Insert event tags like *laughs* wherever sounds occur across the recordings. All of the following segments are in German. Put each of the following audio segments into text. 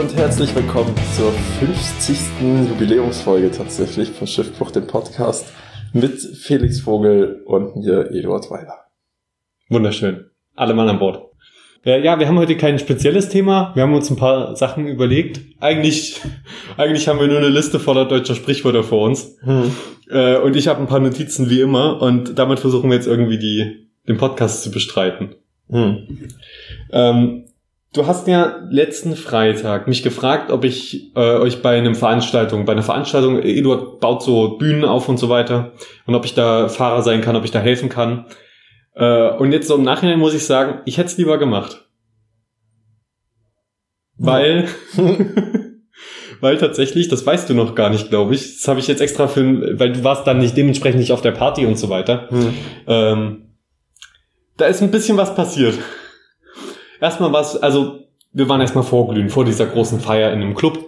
Und herzlich willkommen zur 50. Jubiläumsfolge tatsächlich von Schiffbruch, dem Podcast mit Felix Vogel und mir Eduard Weiler. Wunderschön. Alle Mann an Bord. Ja, wir haben heute kein spezielles Thema. Wir haben uns ein paar Sachen überlegt. Eigentlich, eigentlich haben wir nur eine Liste voller deutscher Sprichwörter vor uns. Hm. Äh, und ich habe ein paar Notizen wie immer. Und damit versuchen wir jetzt irgendwie die, den Podcast zu bestreiten. Hm. Ähm, du hast ja letzten Freitag mich gefragt, ob ich äh, euch bei einem Veranstaltung, bei einer Veranstaltung, Eduard baut so Bühnen auf und so weiter. Und ob ich da Fahrer sein kann, ob ich da helfen kann. Äh, und jetzt so im Nachhinein muss ich sagen, ich hätte es lieber gemacht. Weil, *laughs* weil tatsächlich, das weißt du noch gar nicht, glaube ich. Das habe ich jetzt extra für, weil du warst dann nicht dementsprechend nicht auf der Party und so weiter. Hm. Ähm, da ist ein bisschen was passiert. Erstmal was, also wir waren erstmal vorglühen, vor dieser großen Feier in einem Club.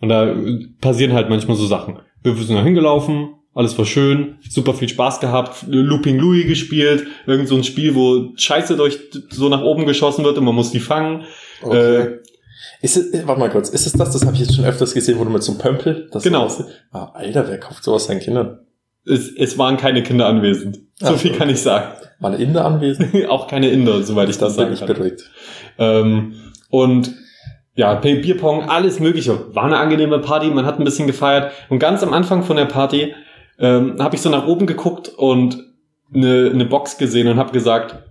Und da passieren halt manchmal so Sachen. Wir sind da hingelaufen, alles war schön, super viel Spaß gehabt, Looping Louis gespielt, irgend so ein Spiel, wo Scheiße durch so nach oben geschossen wird und man muss die fangen. Okay. Äh, ist es, äh, warte mal kurz, ist es das, das habe ich jetzt schon öfters gesehen, wo du mit so einem Pömpel, das genau. ah, Alter, wer kauft sowas seinen Kindern? Es, es waren keine Kinder anwesend. So Ach, viel kann ich sagen. Waren Inder anwesend? *laughs* Auch keine Inder, soweit ich das sagen kann. Bin ich beruhigt. Ähm, und ja, Bierpong, alles mögliche. War eine angenehme Party, man hat ein bisschen gefeiert. Und ganz am Anfang von der Party ähm, habe ich so nach oben geguckt und eine, eine Box gesehen und habe gesagt,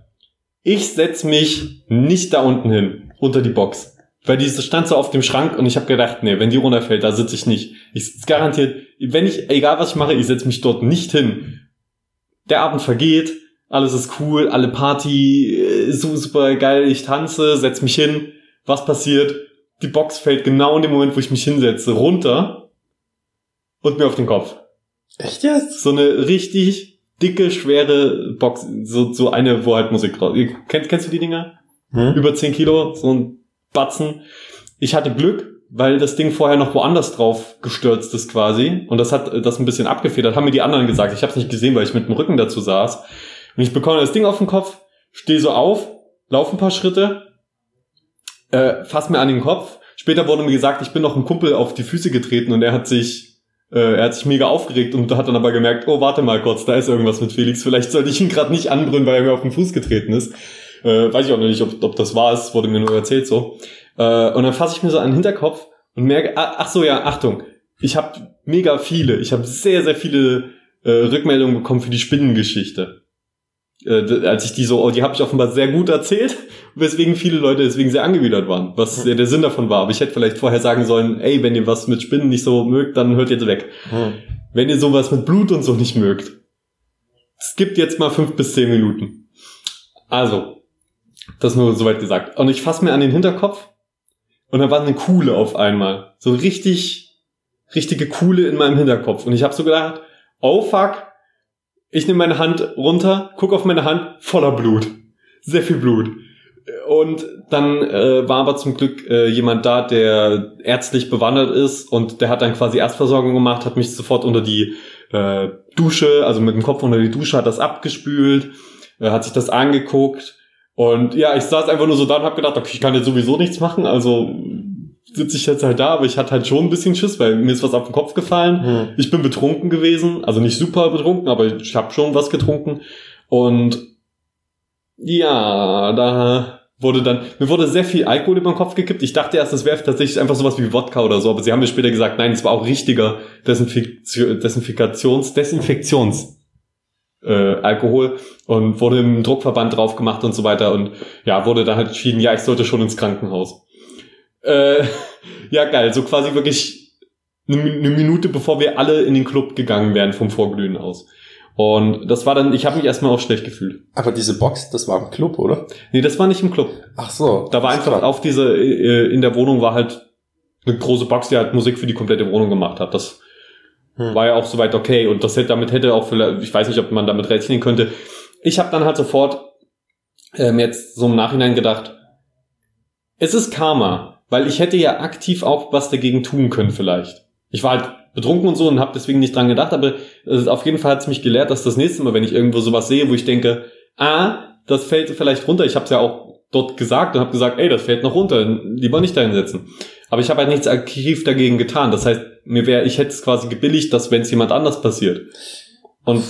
ich setz mich nicht da unten hin, unter die Box. Weil diese stand so auf dem Schrank und ich habe gedacht, nee, wenn die runterfällt, da sitze ich nicht. Ich garantiert, wenn ich, egal was ich mache, ich setz mich dort nicht hin. Der Abend vergeht, alles ist cool, alle Party, äh, super geil, ich tanze, setz mich hin. Was passiert? Die Box fällt genau in dem Moment, wo ich mich hinsetze, runter und mir auf den Kopf. Echt jetzt? So eine richtig dicke, schwere Box, so, so eine, wo halt Musik drauf. Kennst, kennst du die Dinger? Hm? Über 10 Kilo, so ein Batzen. Ich hatte Glück, weil das Ding vorher noch woanders drauf gestürzt ist quasi. Und das hat das ein bisschen abgefedert, haben mir die anderen gesagt. Ich habe es nicht gesehen, weil ich mit dem Rücken dazu saß. Und ich bekomme das Ding auf den Kopf, stehe so auf, laufe ein paar Schritte, äh, fass mir an den Kopf. Später wurde mir gesagt, ich bin noch ein Kumpel auf die Füße getreten und er hat sich äh, er hat sich mega aufgeregt und hat dann aber gemerkt, oh, warte mal kurz, da ist irgendwas mit Felix. Vielleicht sollte ich ihn gerade nicht anbrüllen, weil er mir auf den Fuß getreten ist. Äh, weiß ich auch noch nicht, ob, ob das war, es wurde mir nur erzählt so. Äh, und dann fasse ich mir so an den Hinterkopf und merke, ach, ach so, ja, Achtung, ich habe mega viele, ich habe sehr, sehr viele äh, Rückmeldungen bekommen für die Spinnengeschichte äh, als ich die so, oh, die habe ich offenbar sehr gut erzählt, *laughs* weswegen viele Leute deswegen sehr angewidert waren, was hm. der Sinn davon war. Aber ich hätte vielleicht vorher sagen sollen, ey, wenn ihr was mit Spinnen nicht so mögt, dann hört ihr weg. Hm. Wenn ihr sowas mit Blut und so nicht mögt, es gibt jetzt mal fünf bis zehn Minuten. Also, das nur soweit gesagt. Und ich fasse mir an den Hinterkopf und da war eine Kuhle auf einmal. So richtig, richtige Kuhle in meinem Hinterkopf. Und ich habe so gedacht, oh fuck, ich nehme meine Hand runter, guck auf meine Hand, voller Blut. Sehr viel Blut. Und dann äh, war aber zum Glück äh, jemand da, der ärztlich bewandert ist und der hat dann quasi Erstversorgung gemacht, hat mich sofort unter die äh, Dusche, also mit dem Kopf unter die Dusche, hat das abgespült, äh, hat sich das angeguckt und ja, ich saß einfach nur so da und hab gedacht, okay, ich kann jetzt sowieso nichts machen, also sitze ich jetzt halt da, aber ich hatte halt schon ein bisschen Schiss, weil mir ist was auf den Kopf gefallen. Hm. Ich bin betrunken gewesen, also nicht super betrunken, aber ich habe schon was getrunken. Und ja, da wurde dann, mir wurde sehr viel Alkohol über den Kopf gekippt. Ich dachte erst, das wäre tatsächlich einfach sowas wie Wodka oder so, aber sie haben mir später gesagt, nein, es war auch richtiger Desinfektions, Desinfektions äh, Alkohol und wurde im Druckverband drauf gemacht und so weiter und ja, wurde dann halt entschieden, ja, ich sollte schon ins Krankenhaus. Äh, *laughs* ja, geil. So quasi wirklich eine, eine Minute, bevor wir alle in den Club gegangen wären vom Vorglühen aus. Und das war dann, ich habe mich erstmal auch schlecht gefühlt. Aber diese Box, das war im Club, oder? Nee, das war nicht im Club. Ach so. Da war einfach klar. auf diese, äh, in der Wohnung war halt eine große Box, die halt Musik für die komplette Wohnung gemacht hat. Das hm. war ja auch soweit okay. Und das hätte, damit hätte auch vielleicht, ich weiß nicht, ob man damit rechnen könnte. Ich habe dann halt sofort ähm, jetzt so im Nachhinein gedacht, es ist Karma. Weil ich hätte ja aktiv auch was dagegen tun können vielleicht. Ich war halt betrunken und so und habe deswegen nicht dran gedacht, aber auf jeden Fall hat es mich gelehrt, dass das nächste Mal, wenn ich irgendwo sowas sehe, wo ich denke, ah, das fällt vielleicht runter, ich habe es ja auch dort gesagt und habe gesagt, ey, das fällt noch runter, lieber nicht dahin setzen. Aber ich habe halt nichts aktiv dagegen getan. Das heißt, mir wäre, ich hätte es quasi gebilligt, dass wenn es jemand anders passiert. Und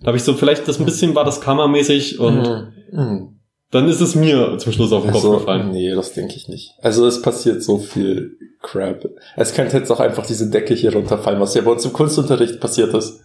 da habe ich so, vielleicht das ein bisschen war das kammermäßig und Mhm. Mhm. Dann ist es mir zum Schluss auf den Kopf Also, gefallen. nee, das denke ich nicht. Also es passiert so viel Crap. Es könnte jetzt auch einfach diese Decke hier runterfallen, was ja bei uns im Kunstunterricht passiert ist.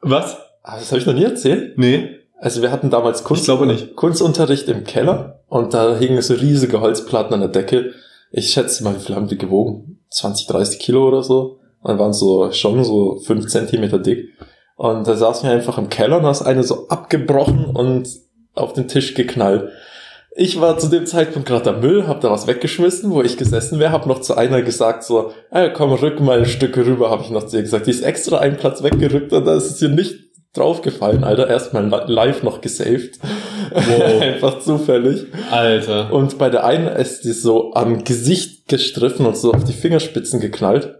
Was? Ah, das habe ich noch nie erzählt. Nee. Also wir hatten damals Kunst. Kunstunterricht im Keller und da hingen so riesige Holzplatten an der Decke. Ich schätze mal, wie viel haben die gewogen? 20, 30 Kilo oder so. Und waren so schon so 5 Zentimeter dick. Und da saßen wir einfach im Keller und da ist eine so abgebrochen und auf den Tisch geknallt. Ich war zu dem Zeitpunkt gerade am Müll, hab da was weggeschmissen, wo ich gesessen wäre, hab noch zu einer gesagt so, ey, komm, rück mal ein Stück rüber, habe ich noch zu ihr gesagt. Die ist extra einen Platz weggerückt und da ist es ihr nicht draufgefallen, Alter. Erstmal li- live noch gesaved. Wow. *laughs* Einfach zufällig. Alter. Und bei der einen ist die so am Gesicht gestriffen und so auf die Fingerspitzen geknallt.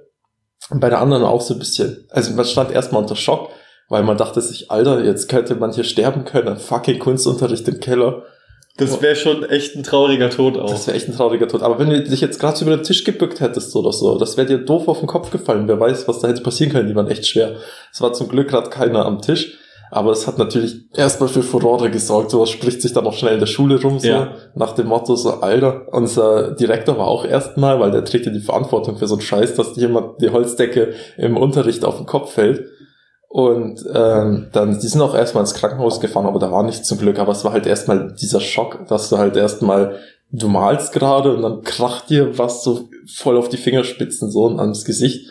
Und bei der anderen auch so ein bisschen. Also man stand erstmal unter Schock, weil man dachte sich, Alter, jetzt könnte man hier sterben können. Fucking Kunstunterricht im Keller. Das wäre schon echt ein trauriger Tod auch. Das wäre echt ein trauriger Tod. Aber wenn du dich jetzt gerade so über den Tisch gebückt hättest oder so, das wäre dir doof auf den Kopf gefallen. Wer weiß, was da hätte passieren können. Die waren echt schwer. Es war zum Glück gerade keiner am Tisch. Aber es hat natürlich erstmal für Furore gesorgt. Sowas spricht sich dann auch schnell in der Schule rum, so Ja. nach dem Motto, so, Alter, unser Direktor war auch erstmal, weil der trägt ja die Verantwortung für so einen Scheiß, dass jemand die Holzdecke im Unterricht auf den Kopf fällt. Und ähm, dann, die sind auch erstmal ins Krankenhaus gefahren, aber da war nichts zum Glück. Aber es war halt erstmal dieser Schock, dass du halt erstmal, du malst gerade und dann kracht dir was so voll auf die Fingerspitzen so und ans Gesicht.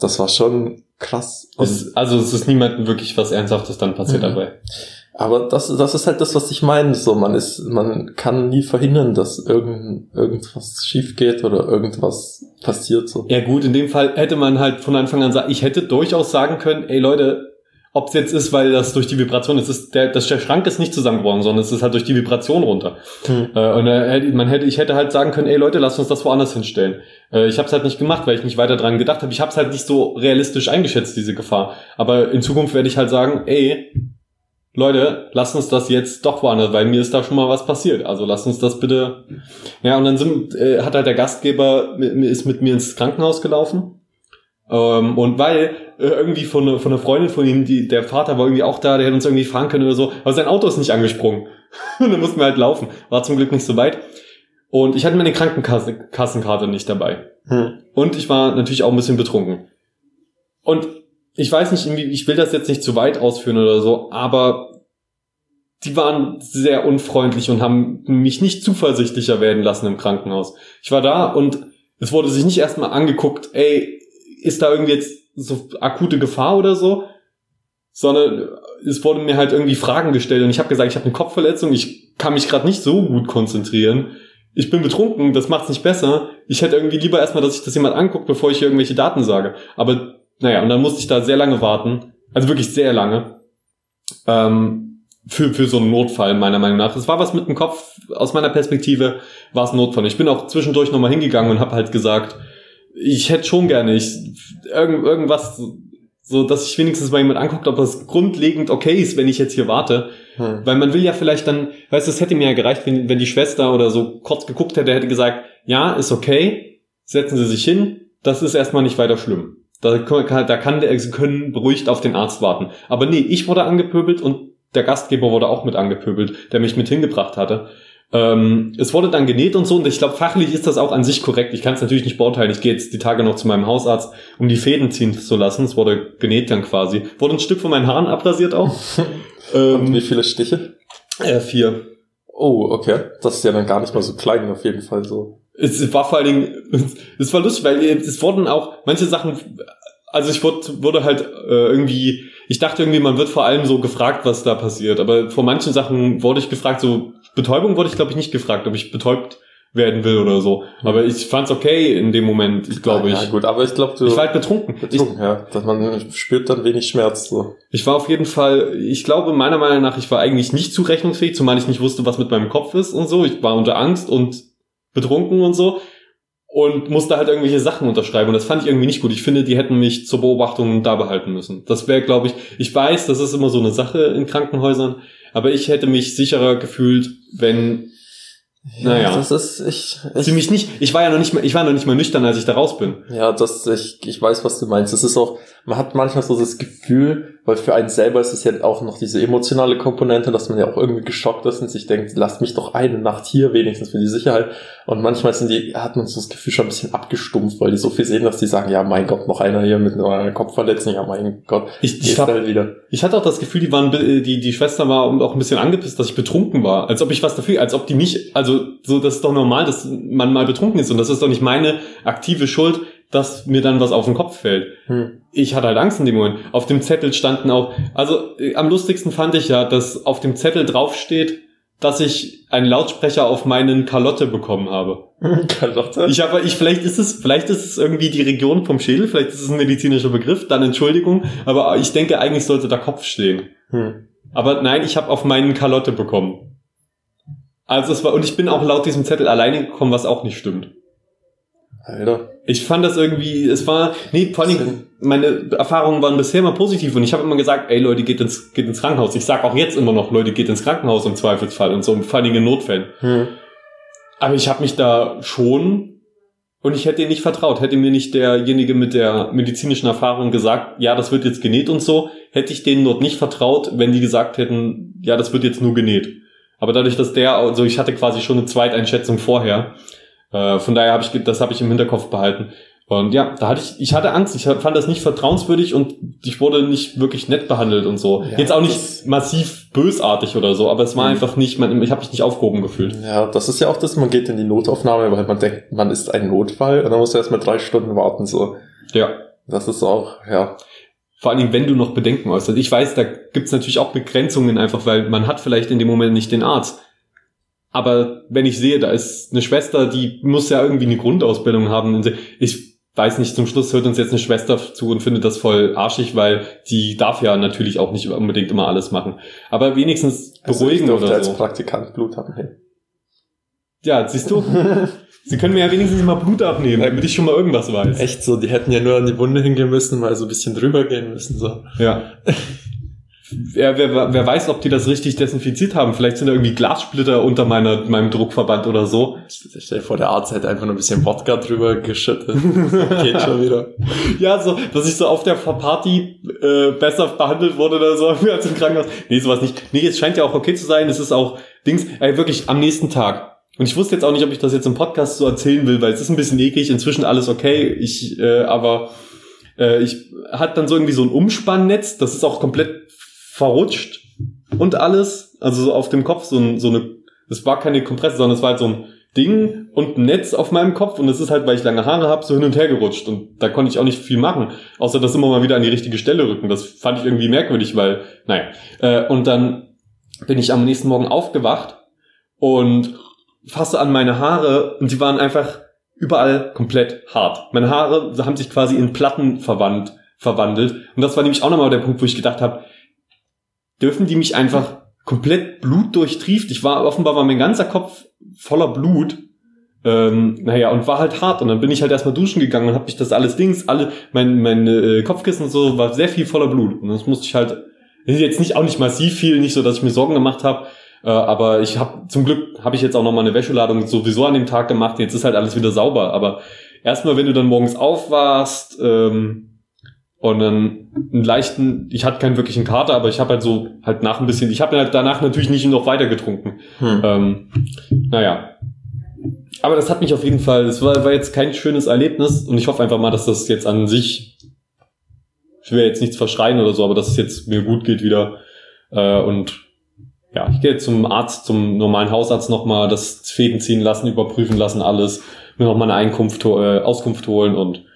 Das war schon krass. Es, also es ist niemandem wirklich was Ernsthaftes dann passiert Mhm. dabei. Aber das, das ist halt das, was ich meine. So, man ist, man kann nie verhindern, dass irgend, irgendwas schief geht oder irgendwas passiert. So. Ja gut, in dem Fall hätte man halt von Anfang an sagen, ich hätte durchaus sagen können, ey Leute, ob es jetzt ist, weil das durch die Vibration ist, ist der, das, der Schrank ist nicht zusammengebrochen, sondern es ist halt durch die Vibration runter. Hm. Äh, und äh, man hätte, ich hätte halt sagen können, ey Leute, lasst uns das woanders hinstellen. Äh, ich habe es halt nicht gemacht, weil ich nicht weiter dran gedacht habe. Ich habe es halt nicht so realistisch eingeschätzt, diese Gefahr. Aber in Zukunft werde ich halt sagen, ey, Leute, lasst uns das jetzt doch woanders, weil mir ist da schon mal was passiert. Also lasst uns das bitte. Ja, und dann sind, äh, hat halt der Gastgeber mit, ist mit mir ins Krankenhaus gelaufen. Ähm, und weil äh, irgendwie von, von einer Freundin von ihm, die, der Vater war irgendwie auch da, der hätte uns irgendwie fahren können oder so, aber sein Auto ist nicht angesprungen. *laughs* und dann mussten wir halt laufen. War zum Glück nicht so weit. Und ich hatte meine Krankenkassenkarte nicht dabei. Hm. Und ich war natürlich auch ein bisschen betrunken. Und ich weiß nicht, irgendwie, ich will das jetzt nicht zu weit ausführen oder so, aber die waren sehr unfreundlich und haben mich nicht zuversichtlicher werden lassen im Krankenhaus. Ich war da und es wurde sich nicht erstmal angeguckt, ey, ist da irgendwie jetzt so akute Gefahr oder so, sondern es wurde mir halt irgendwie Fragen gestellt und ich habe gesagt, ich habe eine Kopfverletzung, ich kann mich gerade nicht so gut konzentrieren. Ich bin betrunken, das macht's nicht besser. Ich hätte irgendwie lieber erstmal, dass sich das jemand anguckt, bevor ich hier irgendwelche Daten sage. Aber naja, und dann musste ich da sehr lange warten. Also wirklich sehr lange. Ähm, für, für so einen Notfall, meiner Meinung nach. Es war was mit dem Kopf, aus meiner Perspektive war es ein Notfall. Ich bin auch zwischendurch nochmal hingegangen und habe halt gesagt, ich hätte schon gerne ich, irgend, irgendwas, so dass ich wenigstens mal jemand anguckt, ob das grundlegend okay ist, wenn ich jetzt hier warte. Hm. Weil man will ja vielleicht dann, weißt du, es hätte mir ja gereicht, wenn, wenn die Schwester oder so kurz geguckt hätte, hätte gesagt, ja, ist okay, setzen Sie sich hin, das ist erstmal nicht weiter schlimm. Da, kann- da kann der, Sie können beruhigt auf den Arzt warten. Aber nee, ich wurde angepöbelt und der Gastgeber wurde auch mit angepöbelt, der mich mit hingebracht hatte. Ähm, es wurde dann genäht und so und ich glaube, fachlich ist das auch an sich korrekt. Ich kann es natürlich nicht beurteilen. Ich gehe jetzt die Tage noch zu meinem Hausarzt, um die Fäden ziehen zu lassen. Es wurde genäht dann quasi. Wurde ein Stück von meinen Haaren abrasiert auch. *laughs* Und wie ähm, viele Stiche? äh, vier. Oh, okay. Das ist ja dann gar nicht mal so klein auf jeden Fall so. Es war vor allen Dingen, *laughs* es war lustig, weil es wurden auch manche Sachen, also ich wurde, wurde halt äh, irgendwie, ich dachte irgendwie, man wird vor allem so gefragt, was da passiert, aber vor manchen Sachen wurde ich gefragt, so Betäubung wurde ich glaube ich nicht gefragt, ob ich betäubt werden will oder so, aber ich fand's okay in dem Moment, ich glaube Ja, ich. gut, aber ich glaube, du Ich war halt betrunken. Ich, betrunken, ja. Dass man spürt dann wenig Schmerz so. ich war auf jeden Fall, ich glaube meiner Meinung nach, ich war eigentlich nicht zurechnungsfähig, zumal ich nicht wusste, was mit meinem Kopf ist und so. Ich war unter Angst und betrunken und so und musste halt irgendwelche Sachen unterschreiben und das fand ich irgendwie nicht gut. Ich finde, die hätten mich zur Beobachtung da behalten müssen. Das wäre, glaube ich, ich weiß, das ist immer so eine Sache in Krankenhäusern, aber ich hätte mich sicherer gefühlt, wenn Ja, Naja. Das ist, ich, ich Ziemlich nicht. Ich war ja noch nicht mal, ich war noch nicht mal nüchtern, als ich da raus bin. Ja, das, ich, ich weiß, was du meinst. Es ist auch, man hat manchmal so das Gefühl, weil für einen selber ist es ja auch noch diese emotionale Komponente, dass man ja auch irgendwie geschockt ist und sich denkt, lasst mich doch eine Nacht hier wenigstens für die Sicherheit. Und manchmal sind die, hat man so das Gefühl schon ein bisschen abgestumpft, weil die so viel sehen, dass die sagen, ja, mein Gott, noch einer hier mit einer Kopfverletzung, ja, mein Gott, Ich, ich, hab, halt wieder. ich hatte auch das Gefühl, die waren, die, die Schwester war auch ein bisschen angepisst, dass ich betrunken war. Als ob ich was dafür, als ob die nicht, also, so, das ist doch normal, dass man mal betrunken ist und das ist doch nicht meine aktive Schuld, dass mir dann was auf den Kopf fällt. Hm. Ich hatte halt Angst in dem Moment. Auf dem Zettel standen auch, also äh, am lustigsten fand ich ja, dass auf dem Zettel draufsteht, dass ich einen Lautsprecher auf meinen Kalotte bekommen habe. *laughs* Kalotte? Ich habe, ich vielleicht ist es, vielleicht ist es irgendwie die Region vom Schädel, vielleicht ist es ein medizinischer Begriff, dann Entschuldigung, aber ich denke eigentlich sollte da Kopf stehen. Hm. Aber nein, ich habe auf meinen Kalotte bekommen. Also es war und ich bin auch laut diesem Zettel alleine gekommen, was auch nicht stimmt. Alter. Ich fand das irgendwie, es war, nee, vor allem, meine Erfahrungen waren bisher immer positiv und ich habe immer gesagt, ey Leute, geht ins, geht ins Krankenhaus. Ich sag auch jetzt immer noch, Leute, geht ins Krankenhaus im Zweifelsfall und so, vor allem in Notfällen. Hm. Aber ich habe mich da schon und ich hätte ihr nicht vertraut. Hätte mir nicht derjenige mit der medizinischen Erfahrung gesagt, ja, das wird jetzt genäht und so, hätte ich denen dort nicht vertraut, wenn die gesagt hätten, ja, das wird jetzt nur genäht. Aber dadurch, dass der, also ich hatte quasi schon eine Zweiteinschätzung vorher, äh, von daher habe ich, das habe ich im Hinterkopf behalten. Und ja, da hatte ich, ich hatte Angst, ich fand das nicht vertrauenswürdig und ich wurde nicht wirklich nett behandelt und so. Ja, Jetzt auch nicht massiv bösartig oder so, aber es war Mhm. einfach nicht, man, ich habe mich nicht aufgehoben gefühlt. Ja, das ist ja auch das, man geht in die Notaufnahme, weil man denkt, man ist ein Notfall und dann muss er erstmal drei Stunden warten, so. Ja. Das ist auch, ja. Vor allen Dingen, wenn du noch Bedenken äußerst. Ich weiß, da gibt's natürlich auch Begrenzungen einfach, weil man hat vielleicht in dem Moment nicht den Arzt. Aber wenn ich sehe, da ist eine Schwester, die muss ja irgendwie eine Grundausbildung haben. Ich weiß nicht, zum Schluss hört uns jetzt eine Schwester zu und findet das voll arschig, weil die darf ja natürlich auch nicht unbedingt immer alles machen. Aber wenigstens Also beruhigen ich durfte oder als so. Praktikant Blut abnehmen. Ja, siehst du? *laughs* Sie können mir ja wenigstens mal Blut abnehmen, damit ich schon mal irgendwas weiß. Echt so, die hätten ja nur an die Wunde hingehen müssen, mal so ein bisschen drüber gehen müssen, so. Ja. *laughs* Ja, wer, wer weiß, ob die das richtig desinfiziert haben. Vielleicht sind da irgendwie Glassplitter unter meiner, meinem Druckverband oder so. Stell dir vor, der Arzt hätte einfach nur ein bisschen Wodka drüber geschüttet. Geht schon wieder. *laughs* Ja, so, dass ich so auf der Party äh, besser behandelt wurde oder so als im Krankenhaus. Nee, sowas nicht. Nee, es scheint ja auch okay zu sein. Es ist auch Dings, äh, wirklich am nächsten Tag. Und ich wusste jetzt auch nicht, ob ich das jetzt im Podcast so erzählen will, weil es ist ein bisschen eklig. Inzwischen alles okay. Ich, äh, aber äh, ich hatte dann so irgendwie so ein Umspannnetz. Das ist auch komplett verrutscht und alles. Also so auf dem Kopf so, ein, so eine, es war keine Kompresse, sondern es war halt so ein Ding und ein Netz auf meinem Kopf und es ist halt, weil ich lange Haare habe, so hin und her gerutscht und da konnte ich auch nicht viel machen, außer das immer mal wieder an die richtige Stelle rücken. Das fand ich irgendwie merkwürdig, weil, naja. Äh, und dann bin ich am nächsten Morgen aufgewacht und fasse an meine Haare und die waren einfach überall komplett hart. Meine Haare haben sich quasi in Platten verwandt, verwandelt und das war nämlich auch nochmal der Punkt, wo ich gedacht habe, dürfen die mich einfach komplett Blut durchtrieft. Ich war, offenbar war mein ganzer Kopf voller Blut. Ähm, naja, und war halt hart. Und dann bin ich halt erstmal duschen gegangen und hab mich das alles Dings, alle, mein, mein äh, Kopfkissen und so, war sehr viel voller Blut. Und das musste ich halt, jetzt nicht auch nicht massiv viel, nicht so, dass ich mir Sorgen gemacht habe. Äh, aber ich habe zum Glück habe ich jetzt auch noch mal eine Wäscheladung sowieso an dem Tag gemacht. Jetzt ist halt alles wieder sauber. Aber erstmal, wenn du dann morgens aufwachst, ähm, und dann einen leichten, ich hatte keinen wirklichen Kater, aber ich habe halt so halt nach ein bisschen, ich habe halt danach natürlich nicht noch weiter getrunken. Hm. Ähm, naja. Aber das hat mich auf jeden Fall, es war, war jetzt kein schönes Erlebnis und ich hoffe einfach mal, dass das jetzt an sich, ich will jetzt nichts verschreien oder so, aber dass es jetzt mir gut geht wieder. Äh, und ja, ich gehe zum Arzt, zum normalen Hausarzt nochmal das Fäden ziehen lassen, überprüfen lassen, alles, mir nochmal eine Einkunft, äh, Auskunft holen und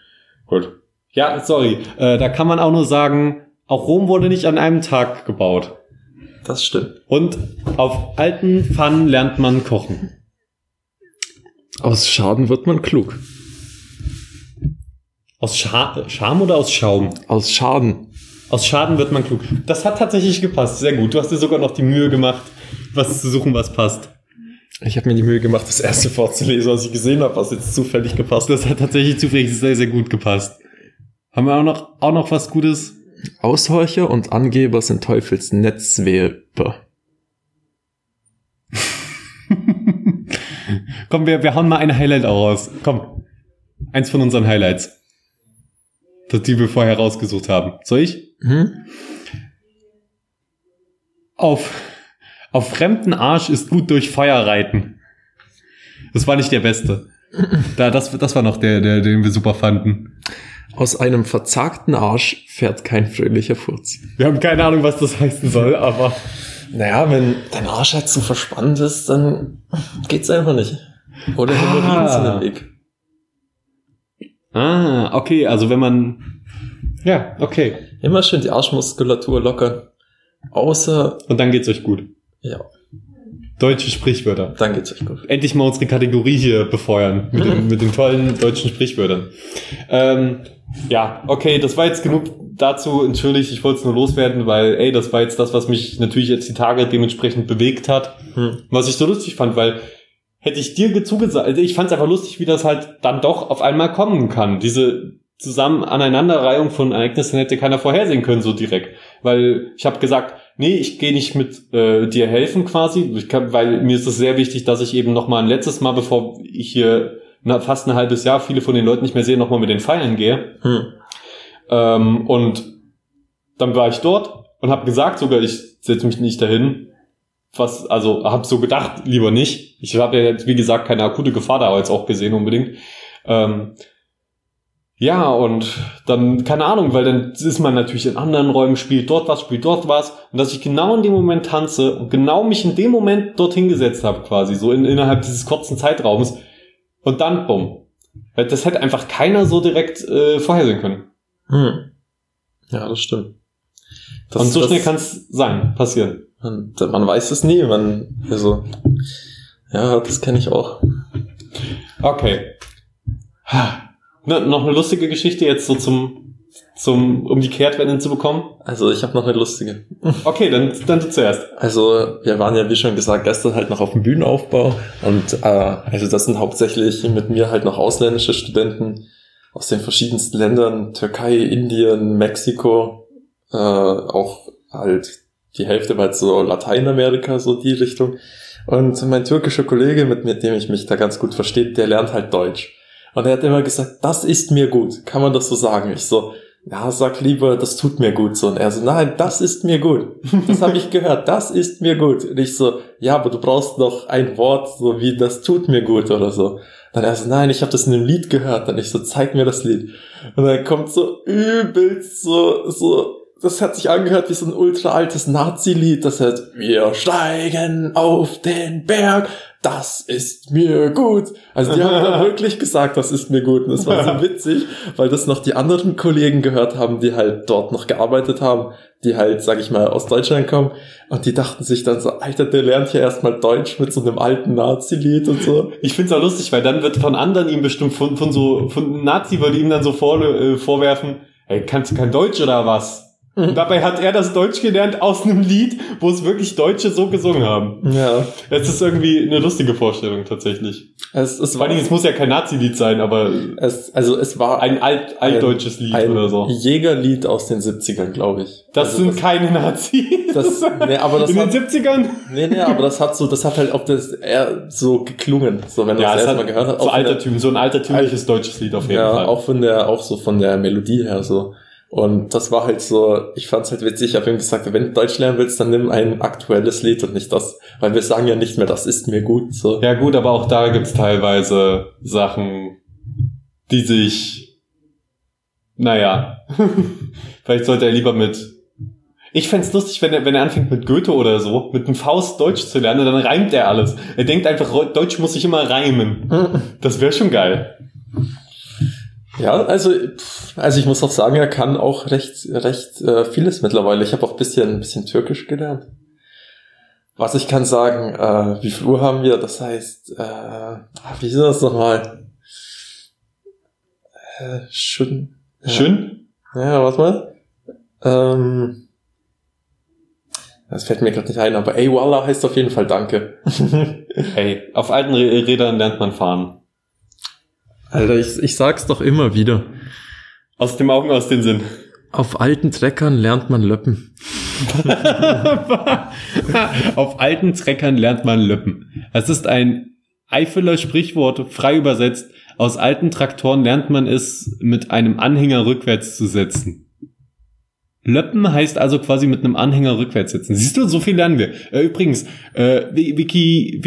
gut. Ja, sorry. Äh, da kann man auch nur sagen, auch Rom wurde nicht an einem Tag gebaut. Das stimmt. Und auf alten Pfannen lernt man kochen. Aus Schaden wird man klug. Aus Scha Scham oder aus Schaum? Aus Schaden. Aus Schaden wird man klug. Das hat tatsächlich gepasst. Sehr gut. Du hast dir sogar noch die Mühe gemacht, was zu suchen, was passt. Ich habe mir die Mühe gemacht, das erste vorzulesen, was ich gesehen habe, was jetzt zufällig gepasst hat. Das hat tatsächlich zufällig sehr, sehr gut gepasst. Haben wir auch noch, auch noch was Gutes? Aushorcher und Angeber sind Teufels Netzwerber. *laughs* Komm, wir, wir hauen mal ein Highlight auch raus. Komm. Eins von unseren Highlights. Das, die wir vorher rausgesucht haben. Soll ich? Hm? Auf, auf fremden Arsch ist gut durch Feuer reiten. Das war nicht der beste. Da, das, das war noch der, der, den wir super fanden. Aus einem verzagten Arsch fährt kein fröhlicher Furz. Wir haben keine Ahnung, was das heißen soll, aber. Naja, wenn dein Arsch halt zu verspannt ist, dann geht's einfach nicht. Oder Hämorrhoiden Ah. sind im Weg. Ah, okay, also wenn man. Ja, okay. Immer schön die Arschmuskulatur lockern. Außer, Und dann geht's euch gut. ja, Deutsche Sprichwörter. dann geht's euch gut. Endlich mal unsere Kategorie hier befeuern mit den, mit den tollen deutschen Sprichwörtern. Ähm, ja, okay, das war jetzt genug dazu. Entschuldigt, ich wollte es nur loswerden, weil, ey, das war jetzt das, was mich natürlich jetzt die Tage dementsprechend bewegt hat. Hm. Was ich so lustig fand, weil hätte ich dir zugesagt, also ich fand es einfach lustig, wie das halt dann doch auf einmal kommen kann. Diese zusammen Aneinanderreihung von Ereignissen hätte keiner vorhersehen können so direkt. Weil ich habe gesagt, nee, ich gehe nicht mit äh, dir helfen quasi, kann, weil mir ist es sehr wichtig, dass ich eben noch mal ein letztes Mal, bevor ich hier na, fast ein halbes Jahr viele von den Leuten nicht mehr sehe, noch mal mit den Feiern gehe. Hm. Ähm, und dann war ich dort und habe gesagt sogar, ich setze mich nicht dahin. Was, also habe so gedacht, lieber nicht. Ich habe ja jetzt, wie gesagt, keine akute Gefahr da jetzt auch gesehen unbedingt. Ähm, ja, und dann, keine Ahnung, weil dann ist man natürlich in anderen Räumen, spielt dort was, spielt dort was. Und dass ich genau in dem Moment tanze und genau mich in dem Moment dorthin gesetzt habe, quasi, so in, innerhalb dieses kurzen Zeitraums. Und dann, bumm. Weil Das hätte einfach keiner so direkt äh, vorhersehen können. Hm. Ja, das stimmt. Das, und so das, schnell kann es sein, passieren. Man, man weiß es nie, man, also, ja, das kenne ich auch. Okay. Ne, noch eine lustige Geschichte jetzt so zum, zum um die Kehrtwende zu bekommen. Also, ich habe noch eine lustige. Okay, dann, dann du zuerst. Also, wir waren ja, wie schon gesagt, gestern halt noch auf dem Bühnenaufbau und äh, also das sind hauptsächlich mit mir halt noch ausländische Studenten aus den verschiedensten Ländern, Türkei, Indien, Mexiko, äh, auch halt die Hälfte war halt so Lateinamerika, so die Richtung. Und mein türkischer Kollege, mit, mit dem ich mich da ganz gut verstehe, der lernt halt Deutsch. Und er hat immer gesagt, das ist mir gut. Kann man das so sagen? Ich so, ja, sag lieber, das tut mir gut so. Und er so, nein, das ist mir gut. Das habe ich gehört, das ist mir gut. Und ich so, ja, aber du brauchst noch ein Wort, so wie das tut mir gut oder so. Dann er so, nein, ich habe das in einem Lied gehört. Dann ich so, zeig mir das Lied. Und dann kommt so übelst so, so, das hat sich angehört wie so ein ultra altes Nazi-Lied. Das heißt, wir steigen auf den Berg. Das ist mir gut. Also die haben dann *laughs* wirklich gesagt, das ist mir gut. Und das war so *laughs* witzig, weil das noch die anderen Kollegen gehört haben, die halt dort noch gearbeitet haben, die halt, sag ich mal, aus Deutschland kommen. Und die dachten sich dann so, Alter, der lernt ja erstmal Deutsch mit so einem alten Nazi-Lied und so. Ich find's auch lustig, weil dann wird von anderen ihm bestimmt von, von so, von Nazi würde ihm dann so vor, äh, vorwerfen, ey, kannst du kein Deutsch oder was? Und dabei hat er das Deutsch gelernt aus einem Lied, wo es wirklich Deutsche so gesungen haben. Ja. Es ist irgendwie eine lustige Vorstellung tatsächlich. Es, es Vor allen Dingen, es muss ja kein Nazi-Lied sein, aber es, also es war ein alt, altdeutsches Lied ein oder so. Jägerlied aus den 70ern, glaube ich. Das Also sind keine Nazis. *laughs* das, nee, aber das In den hat, 70ern? nee, nee, aber das hat so, das hat halt auch das eher so geklungen, so wenn man Ja, das erstmal gehört hat. so, altertüm, so ein altertümliches deutsches Lied auf jeden ja, Fall. auch von der, auch so von der Melodie her so. Und das war halt so, ich fand's halt witzig, ich habe ihm gesagt, wenn du Deutsch lernen willst, dann nimm ein aktuelles Lied und nicht das, weil wir sagen ja nicht mehr, das ist mir gut, so. Ja gut, aber auch da gibt's teilweise Sachen, die sich, naja, *laughs* vielleicht sollte er lieber mit, ich fänd's lustig, wenn er, wenn er anfängt mit Goethe oder so, mit einem Faust Deutsch zu lernen, dann reimt er alles. Er denkt einfach, Deutsch muss sich immer reimen. Das wäre schon geil. Ja, also, also ich muss auch sagen, er kann auch recht, recht äh, vieles mittlerweile. Ich habe auch ein bisschen, ein bisschen Türkisch gelernt. Was ich kann sagen, äh, wie viel Uhr haben wir? Das heißt, äh, ah, wie ist das nochmal? Äh, schön. Ja. Schön? Ja, warte mal. Ähm, das fällt mir gerade nicht ein, aber ey, Wallah heißt auf jeden Fall Danke. *laughs* Hey, auf alten Rä- Rädern lernt man fahren. Alter, ich, ich sag's doch immer wieder. Aus dem Augen, aus dem Sinn. Auf alten Treckern lernt man löppen. *laughs* Auf alten Treckern lernt man löppen. Es ist ein Eifeler Sprichwort frei übersetzt. Aus alten Traktoren lernt man es, mit einem Anhänger rückwärts zu setzen. Löppen heißt also quasi mit einem Anhänger rückwärts setzen. Siehst du, so viel lernen wir. Äh, übrigens, äh, wiki,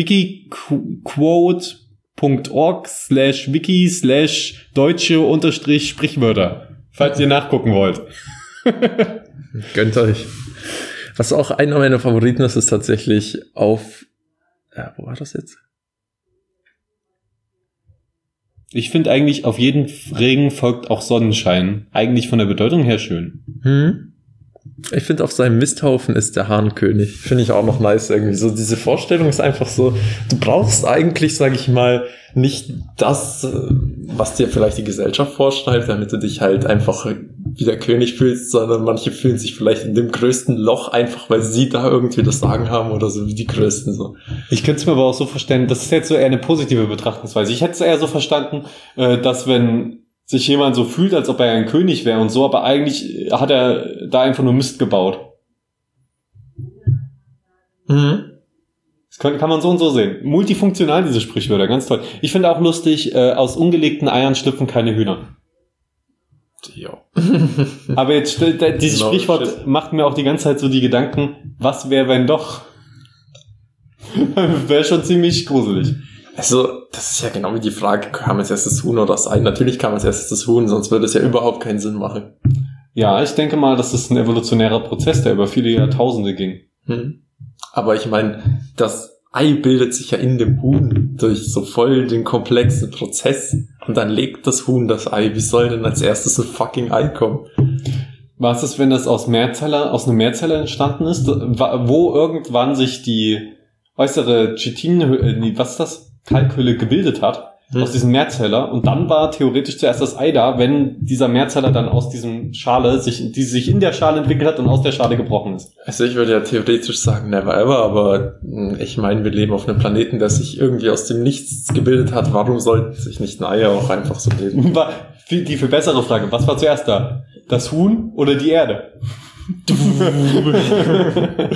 wikiquote.org slash wiki slash deutsche unterstrich Sprichwörter, falls ihr nachgucken wollt. Gönnt euch. Was auch einer meiner Favoriten ist, ist tatsächlich auf, ja, wo war das jetzt? Ich finde eigentlich, auf jeden Regen folgt auch Sonnenschein. Eigentlich von der Bedeutung her schön. Hm? Ich finde, auf seinem Misthaufen ist der Hahnkönig. Finde ich auch noch nice irgendwie. So diese Vorstellung ist einfach so, du brauchst eigentlich, sage ich mal, nicht das, was dir vielleicht die Gesellschaft vorschreibt, damit du dich halt einfach wie der König fühlst, sondern manche fühlen sich vielleicht in dem größten Loch einfach, weil sie da irgendwie das Sagen haben oder so wie die Größten so. Ich könnte es mir aber auch so verstehen, das ist jetzt so eher eine positive Betrachtungsweise. Ich hätte es eher so verstanden, äh, dass wenn sich jemand so fühlt, als ob er ein König wäre und so, aber eigentlich hat er da einfach nur Mist gebaut. Mhm. Das kann, kann man so und so sehen. Multifunktional, diese Sprichwörter, ganz toll. Ich finde auch lustig, äh, aus ungelegten Eiern schlüpfen keine Hühner. Ja. *laughs* Aber jetzt, dieses no Sprichwort shit. macht mir auch die ganze Zeit so die Gedanken, was wäre, wenn doch? *laughs* wäre schon ziemlich gruselig. Also, das ist ja genau wie die Frage, kam es erst das Huhn oder das Ei? Natürlich kam es erst das Huhn, sonst würde es ja überhaupt keinen Sinn machen. Ja, ich denke mal, das ist ein evolutionärer Prozess, der über viele Jahrtausende ging. Hm. Aber ich meine, das Ei bildet sich ja in dem Huhn durch so voll den komplexen Prozess und dann legt das Huhn das Ei. Wie soll denn als erstes ein fucking Ei kommen? Was ist, wenn das aus Mehrzeller, aus einem Mehrzelle entstanden ist, wo irgendwann sich die äußere Chitin, äh, was ist das? Kalkhülle gebildet hat? aus diesem Mehrzeller und dann war theoretisch zuerst das Ei da, wenn dieser Mehrzeller dann aus diesem Schale sich, die sich in der Schale entwickelt hat und aus der Schale gebrochen ist. Also ich würde ja theoretisch sagen never ever, aber hm, ich meine, wir leben auf einem Planeten, der sich irgendwie aus dem Nichts gebildet hat. Warum sollten sich nicht ein Ei auch einfach so bilden? *laughs* Die viel bessere Frage, was war zuerst da? Das Huhn oder die Erde? *laughs*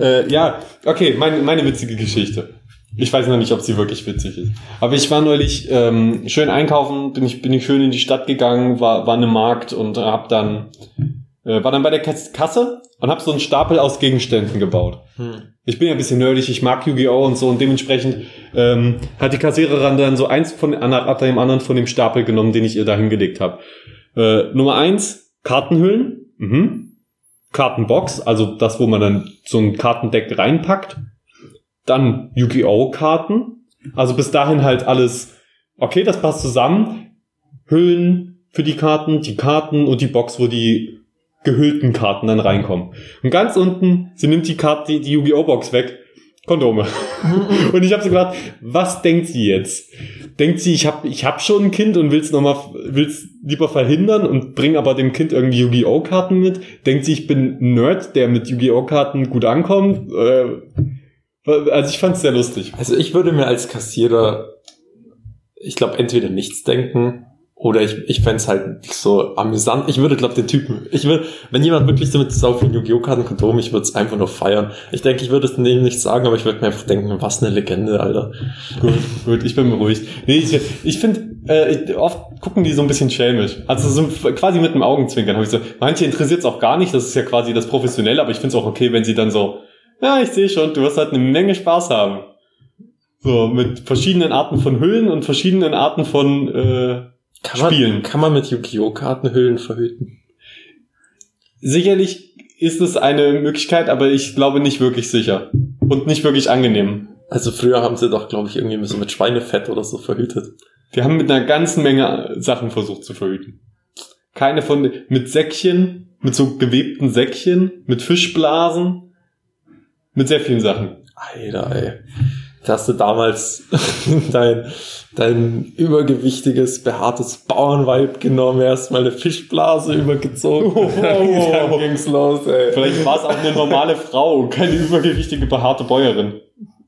äh, ja, okay, meine, meine witzige Geschichte. Ich weiß noch nicht, ob sie wirklich witzig ist. Aber ich war neulich ähm, schön einkaufen, bin ich, bin ich schön in die Stadt gegangen, war, war in einem Markt und hab dann, äh, war dann bei der Kasse und hab so einen Stapel aus Gegenständen gebaut. Hm. Ich bin ja ein bisschen nerdig, ich mag Yu-Gi-Oh! und so und dementsprechend ähm, hat die Kassiererin dann so eins von nach dem anderen von dem Stapel genommen, den ich ihr da hingelegt habe. Äh, Nummer eins, Kartenhüllen. Mhm. Kartenbox, also das, wo man dann so ein Kartendeck reinpackt. Dann Yu-Gi-Oh! Karten. Also bis dahin halt alles, okay, das passt zusammen. Hüllen für die Karten, die Karten und die Box, wo die gehüllten Karten dann reinkommen. Und ganz unten, sie nimmt die Karte, die, die Yu-Gi-Oh! Box weg. Kondome. *laughs* und ich habe so gedacht, was denkt sie jetzt? Denkt sie, ich habe ich hab schon ein Kind und will's noch mal will's lieber verhindern und bring aber dem Kind irgendwie Yu-Gi-Oh Karten mit? Denkt sie, ich bin ein Nerd, der mit Yu-Gi-Oh Karten gut ankommt? Äh, also ich fand es sehr lustig. Also ich würde mir als Kassierer, ich glaube, entweder nichts denken oder ich, ich fände es halt so amüsant. Ich würde, glaube den Typen, ich würde, wenn jemand wirklich so mit so vielen Yu-Gi-Oh! Karten Kondom, ich würde es einfach nur feiern. Ich denke, ich würde es dem nicht sagen, aber ich würde mir einfach denken, was eine Legende, Alter. Gut, gut, ich bin beruhigt. Nee, ich, ich finde, äh, oft gucken die so ein bisschen schelmisch. Also so quasi mit dem Augenzwinkern habe ich so, manche interessiert es auch gar nicht, das ist ja quasi das Professionelle, aber ich finde es auch okay, wenn sie dann so, ja, ich sehe schon, du wirst halt eine Menge Spaß haben. So, mit verschiedenen Arten von Hüllen und verschiedenen Arten von äh, kann man, Spielen. Kann man mit Yu-Gi-Oh! Karten Hüllen verhüten? Sicherlich ist es eine Möglichkeit, aber ich glaube nicht wirklich sicher. Und nicht wirklich angenehm. Also früher haben sie doch, glaube ich, irgendwie so mit Schweinefett oder so verhütet. Die haben mit einer ganzen Menge Sachen versucht zu verhüten. Keine von, mit Säckchen, mit so gewebten Säckchen, mit Fischblasen, mit sehr vielen Sachen. Alter, ey. Da hast du damals *laughs* dein, dein übergewichtiges, behaartes Bauernweib genommen, erstmal eine Fischblase übergezogen. *laughs* Oh, oh, *laughs* oh. Dann ging's los, ey. Vielleicht war es auch eine normale Frau, keine übergewichtige, behaarte Bäuerin.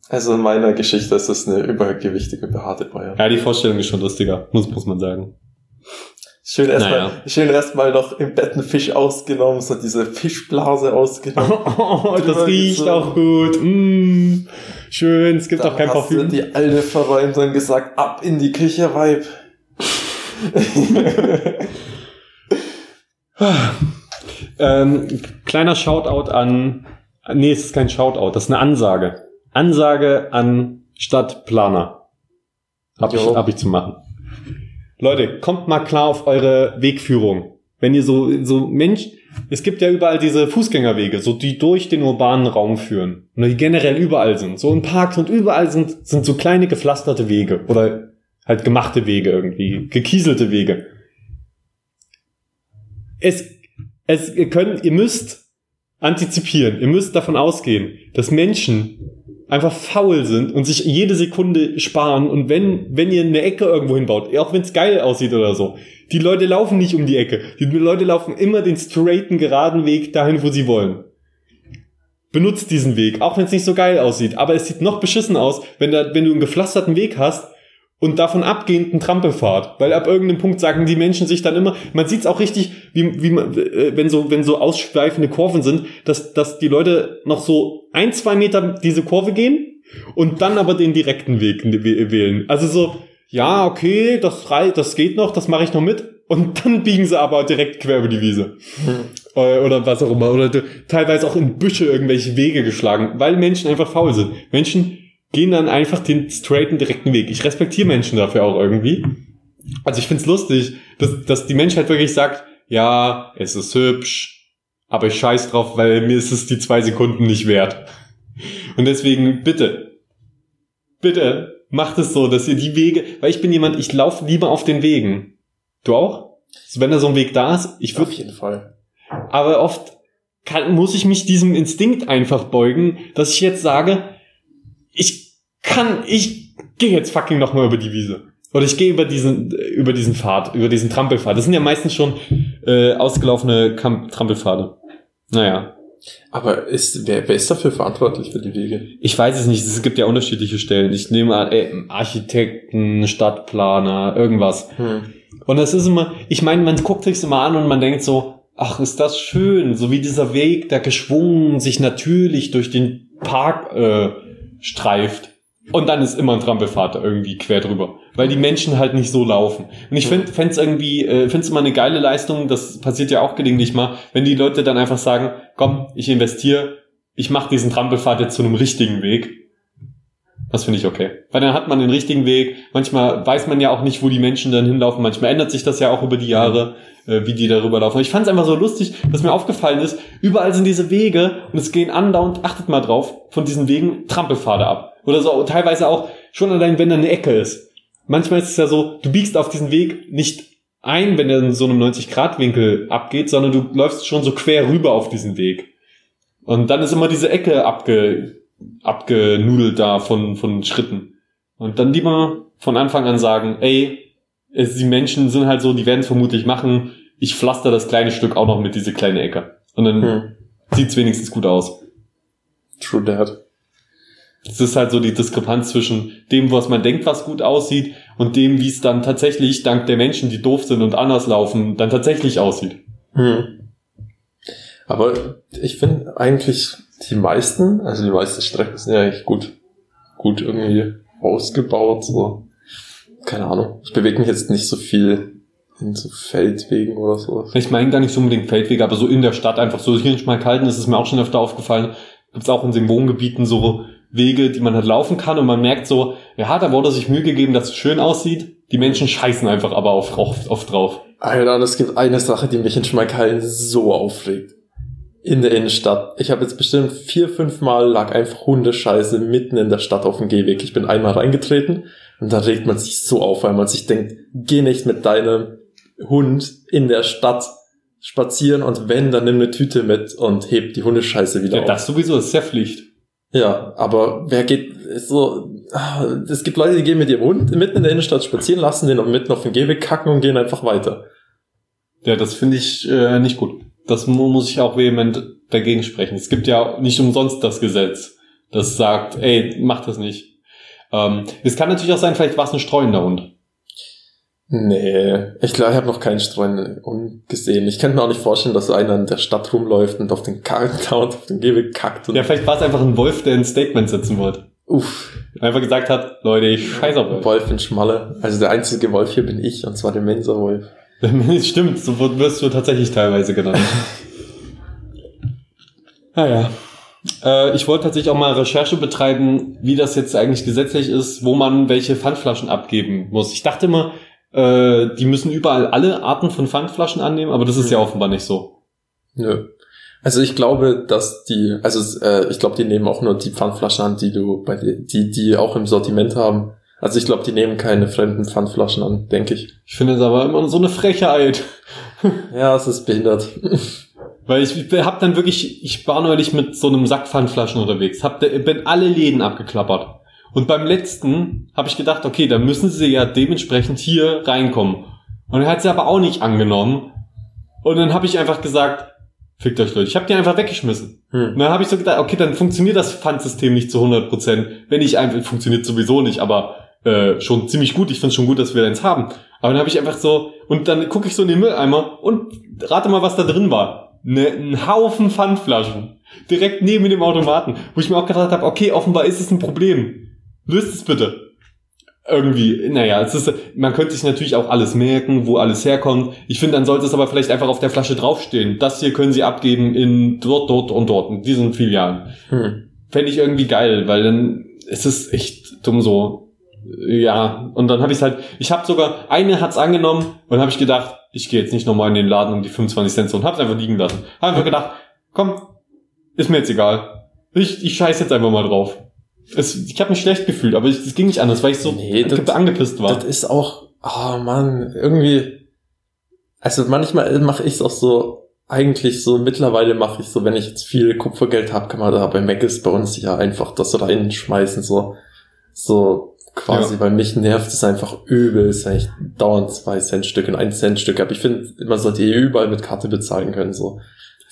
Also in meiner Geschichte ist es eine übergewichtige, behaarte Bäuerin. Ja, die Vorstellung ist schon lustiger, muss, muss man sagen. Schön erstmal, naja. schön erstmal noch im Bett einen Fisch ausgenommen, so diese Fischblase ausgenommen. *laughs* Oh, das riecht so. auch gut. Mm, schön, es gibt auch kein Parfüm. Hast du die alte verräumt und gesagt, ab in die Küche, Weib. *laughs* ähm, kleiner Shoutout an, nee, es ist kein Shoutout, das ist eine Ansage. Ansage an Stadtplaner. Hab ich, hab ich zu machen. Leute, kommt mal klar auf eure Wegführung. Wenn ihr so, so Mensch, es gibt ja überall diese Fußgängerwege, so die durch den urbanen Raum führen. Und die generell überall sind. So in Parks und überall sind, sind so kleine gepflasterte Wege. Oder halt gemachte Wege irgendwie. Gekieselte Wege. Es, es, ihr könnt, ihr müsst antizipieren. Ihr müsst davon ausgehen, dass Menschen einfach faul sind und sich jede Sekunde sparen und wenn, wenn ihr eine Ecke irgendwo hinbaut, auch wenn es geil aussieht oder so, die Leute laufen nicht um die Ecke. Die Leute laufen immer den straighten, geraden Weg dahin, wo sie wollen. Benutzt diesen Weg, auch wenn es nicht so geil aussieht. Aber es sieht noch beschissen aus, wenn, da, wenn du einen gepflasterten Weg hast und davon abgehenden Trampelfahrt. Weil ab irgendeinem Punkt sagen die Menschen sich dann immer, man sieht es auch richtig, wie, wie man, äh, wenn so, wenn so ausschweifende Kurven sind, dass, dass die Leute noch so ein, zwei Meter diese Kurve gehen und dann aber den direkten Weg wählen. Also so, ja, okay, das das geht noch, das mache ich noch mit. Und dann *laughs* biegen sie aber direkt quer über die Wiese. Hm. Oder was auch immer. Oder teilweise auch in Büsche irgendwelche Wege geschlagen, weil Menschen einfach faul sind. Menschen gehen dann einfach den straighten, direkten Weg. Ich respektiere Menschen dafür auch irgendwie. Also ich find's lustig, dass, dass die Menschheit wirklich sagt, ja, es ist hübsch, aber ich scheiß drauf, weil mir ist es die zwei Sekunden nicht wert. Und deswegen bitte, bitte macht es so, dass ihr die Wege, weil ich bin jemand, ich laufe lieber auf den Wegen. Du auch? Also wenn da so ein Weg da ist, ich würde. Auf jeden Fall. Aber oft kann, muss ich mich diesem Instinkt einfach beugen, dass ich jetzt sage, kann, ich gehe jetzt fucking nochmal über die Wiese. Oder ich gehe über diesen, über diesen Pfad, über diesen Trampelpfad. Das sind ja meistens schon äh, ausgelaufene Kamp Trampelpfade. Naja. Aber ist, wer, wer ist dafür verantwortlich für die Wege? Ich weiß es nicht. Es gibt ja unterschiedliche Stellen. Ich nehme an, äh, Architekten, Stadtplaner, irgendwas. Hm. Und das ist immer, ich meine, man guckt sich immer an und man denkt so, ach, ist das schön, so wie dieser Weg, der geschwungen sich natürlich durch den Park äh, streift. Und dann ist immer ein Trampelfahrt irgendwie quer drüber, weil die Menschen halt nicht so laufen. Und ich finde es irgendwie, äh, finde es immer eine geile Leistung, das passiert ja auch gelegentlich mal, wenn die Leute dann einfach sagen, komm, ich investiere, ich mache diesen Trampelfahrt jetzt zu einem richtigen Weg. Das finde ich okay. Weil dann hat man den richtigen Weg. Manchmal weiß man ja auch nicht, wo die Menschen dann hinlaufen. Manchmal ändert sich das ja auch über die Jahre, äh, wie die darüber laufen. Ich fand es einfach so lustig, dass mir aufgefallen ist, überall sind diese Wege und es gehen andauernd, achtet mal drauf, von diesen Wegen Trampelpfade ab. Oder so teilweise auch schon allein, wenn da eine Ecke ist. Manchmal ist es ja so, du biegst auf diesen Weg nicht ein, wenn er in so einem 90-Grad-Winkel abgeht, sondern du läufst schon so quer rüber auf diesen Weg. Und dann ist immer diese Ecke abge, abgenudelt da von, von Schritten. Und dann lieber von Anfang an sagen, ey, es, die Menschen sind halt so, die werden es vermutlich machen, ich pflaster das kleine Stück auch noch mit diese kleine Ecke. Und dann hm. sieht's wenigstens gut aus. True that. Es ist halt so die Diskrepanz zwischen dem, was man denkt, was gut aussieht, und dem, wie es dann tatsächlich, dank der Menschen, die doof sind und anders laufen, dann tatsächlich aussieht. Hm. Aber ich finde eigentlich die meisten, also die meisten Strecken sind ja eigentlich gut, gut irgendwie ausgebaut, so. Keine Ahnung. Ich bewege mich jetzt nicht so viel in so Feldwegen oder so. Ich meine gar nicht so unbedingt Feldwege, aber so in der Stadt einfach so hier in Schmalkalden ist es mir auch schon öfter aufgefallen. Gibt es auch in den Wohngebieten so Wege, die man halt laufen kann und man merkt so, ja, da wurde sich Mühe gegeben, dass es schön aussieht. Die Menschen scheißen einfach aber auf, auf, auf drauf. Alter, es gibt eine Sache, die mich in Schmalkalden so aufregt. In der Innenstadt. Ich habe jetzt bestimmt vier, fünf Mal lag einfach Hundescheiße mitten in der Stadt auf dem Gehweg. Ich bin einmal reingetreten und da regt man sich so auf, weil man sich denkt, geh nicht mit deinem Hund in der Stadt spazieren und wenn, dann nimm eine Tüte mit und heb die Hundescheiße wieder ja, auf. Das sowieso, das ist ja Pflicht. Ja, aber wer geht so, es gibt Leute, die gehen mit ihrem Hund mitten in der Innenstadt spazieren, lassen den mitten auf den Gehweg kacken und gehen einfach weiter. Ja, das finde ich äh, nicht gut. Das muss ich auch vehement dagegen sprechen. Es gibt ja nicht umsonst das Gesetz, das sagt, ey, mach das nicht. Ähm, es kann natürlich auch sein, vielleicht war es ein streuender Hund. Nee, ich glaube, ich habe noch keinen Streuen gesehen. Ich könnte mir auch nicht vorstellen, dass einer in der Stadt rumläuft und auf den Countdown, *laughs* auf den Gehweg kackt. ja, vielleicht war es einfach ein Wolf, der ein Statement setzen wollte. Uff. Einfach gesagt hat, Leute, ich scheiße auf euch. Wolf in Schmalle. Also der einzige Wolf hier bin ich, und zwar der Mensa-Wolf. *laughs* Stimmt, so wirst du tatsächlich teilweise genannt. *laughs* naja. Äh, ich wollte tatsächlich auch mal Recherche betreiben, wie das jetzt eigentlich gesetzlich ist, wo man welche Pfandflaschen abgeben muss. Ich dachte immer, äh, die müssen überall alle Arten von Pfandflaschen annehmen, aber das ist ja hm. offenbar nicht so. Nö. Also ich glaube, dass die, also äh, ich glaube, die nehmen auch nur die Pfandflaschen an, die du bei die, die, auch im Sortiment haben. Also ich glaube, die nehmen keine fremden Pfandflaschen an, denke ich. Ich finde es aber immer so eine Frechheit. *laughs* ja, es ist behindert. Weil ich, ich hab dann wirklich, ich war neulich mit so einem Sack Pfandflaschen unterwegs, hab bin alle Läden abgeklappert. Und beim letzten habe ich gedacht, okay, da müssen sie ja dementsprechend hier reinkommen. Und er hat sie aber auch nicht angenommen. Und dann habe ich einfach gesagt, fickt euch Leute, ich habe die einfach weggeschmissen. Hm. Und dann habe ich so gedacht, okay, dann funktioniert das Pfandsystem nicht zu 100%. Wenn ich einfach, funktioniert sowieso nicht, aber äh, schon ziemlich gut. Ich finde schon gut, dass wir eins haben. Aber dann habe ich einfach so, und dann gucke ich so in den Mülleimer und rate mal, was da drin war. Ne, ein Haufen Pfandflaschen. Direkt neben dem Automaten. Wo ich mir auch gedacht habe, okay, offenbar ist es ein Problem. Löst es bitte. Irgendwie, naja, es ist, man könnte sich natürlich auch alles merken, wo alles herkommt. Ich finde, dann sollte es aber vielleicht einfach auf der Flasche draufstehen. Das hier können Sie abgeben in dort, dort und dort, in diesen Filialen. Hm. Fände ich irgendwie geil, weil dann ist es echt dumm so. Ja, und dann habe ich halt, ich habe sogar, eine hat's angenommen und habe ich gedacht, ich gehe jetzt nicht nochmal in den Laden um die 25 Cent und hab's einfach liegen lassen. Hab einfach gedacht, komm, ist mir jetzt egal. Ich, ich scheiß jetzt einfach mal drauf. Es, ich habe mich schlecht gefühlt, aber es ging nicht anders, weil ich so nee, das, angepisst war. Das ist auch, oh Mann, irgendwie. Also manchmal mache ich es auch so, eigentlich so, mittlerweile mache ich so, wenn ich jetzt viel Kupfergeld habe, kann man da bei Mac ist bei uns ja einfach das reinschmeißen, so, so quasi, ja. weil mich nervt es einfach übel, ist eigentlich dauernd zwei Cent Stück und ein Cent Stück, aber ich finde, man sollte eh überall mit Karte bezahlen können, so.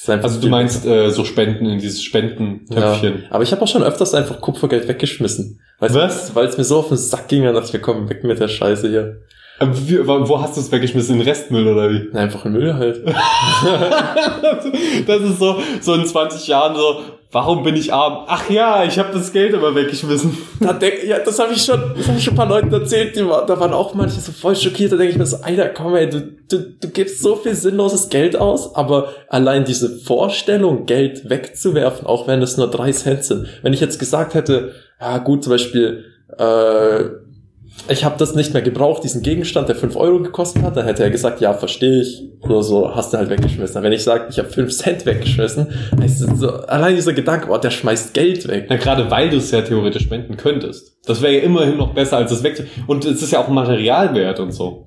Also du meinst äh, so Spenden in dieses Spendentöpfchen. Ja, aber ich habe auch schon öfters einfach Kupfergeld weggeschmissen. Was? Weil es mir so auf den Sack ging, dann dachte ich, wir kommen weg mit der Scheiße hier. Wie, wo hast du es weggeschmissen? In Restmüll oder wie? Einfach in Müll halt. *laughs* das ist so, so in 20 Jahren so, warum bin ich arm? Ach ja, ich habe das Geld aber weggeschmissen. Da denk, ja, das habe ich schon, das habe ich schon ein paar Leuten erzählt, die da waren auch manche so voll schockiert, da denke ich mir so, Alter, komm ey, du, du, du gibst so viel sinnloses Geld aus, aber allein diese Vorstellung, Geld wegzuwerfen, auch wenn es nur drei Cent sind. Wenn ich jetzt gesagt hätte, ja gut, zum Beispiel, äh, ich habe das nicht mehr gebraucht, diesen Gegenstand, der fünf Euro gekostet hat, dann hätte er gesagt, ja, verstehe ich, oder so, hast du halt weggeschmissen. Wenn ich sage, ich habe fünf Cent weggeschmissen, so, allein dieser Gedanke, oh, der schmeißt Geld weg. Na, gerade weil du es ja theoretisch spenden könntest. Das wäre ja immerhin noch besser, als es weg. Und es ist ja auch Materialwert und so.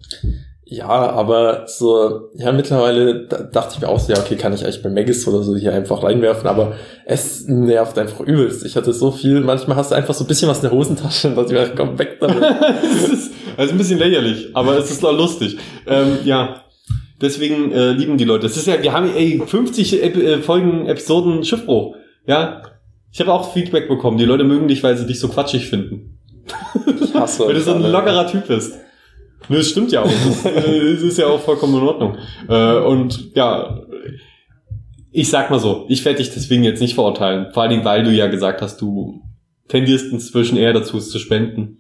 Ja, aber so, ja, mittlerweile dachte ich mir auch so, ja, okay, kann ich eigentlich bei Megis oder so hier einfach reinwerfen, aber es nervt einfach übelst. Ich hatte so viel, manchmal hast du einfach so ein bisschen was in der Hosentasche und dachte ich mir, komm weg damit. *laughs* das ist also ein bisschen lächerlich, aber es ist doch lustig. Ähm, ja, deswegen äh, lieben die Leute. Es ist ja, wir haben ey, 50 Ep äh, Folgen, Episoden Schiffbruch. Ja, ich habe auch Feedback bekommen. Die Leute mögen dich, weil sie dich so quatschig finden. Ich hasse *laughs* Weil du so ein lockerer Typ bist. Nee, das stimmt ja auch. Das, äh, das ist ja auch vollkommen in Ordnung. Äh, und ja, ich sag mal so, ich werde dich deswegen jetzt nicht verurteilen. Vor allen Dingen, weil du ja gesagt hast, du tendierst inzwischen eher dazu, es zu spenden.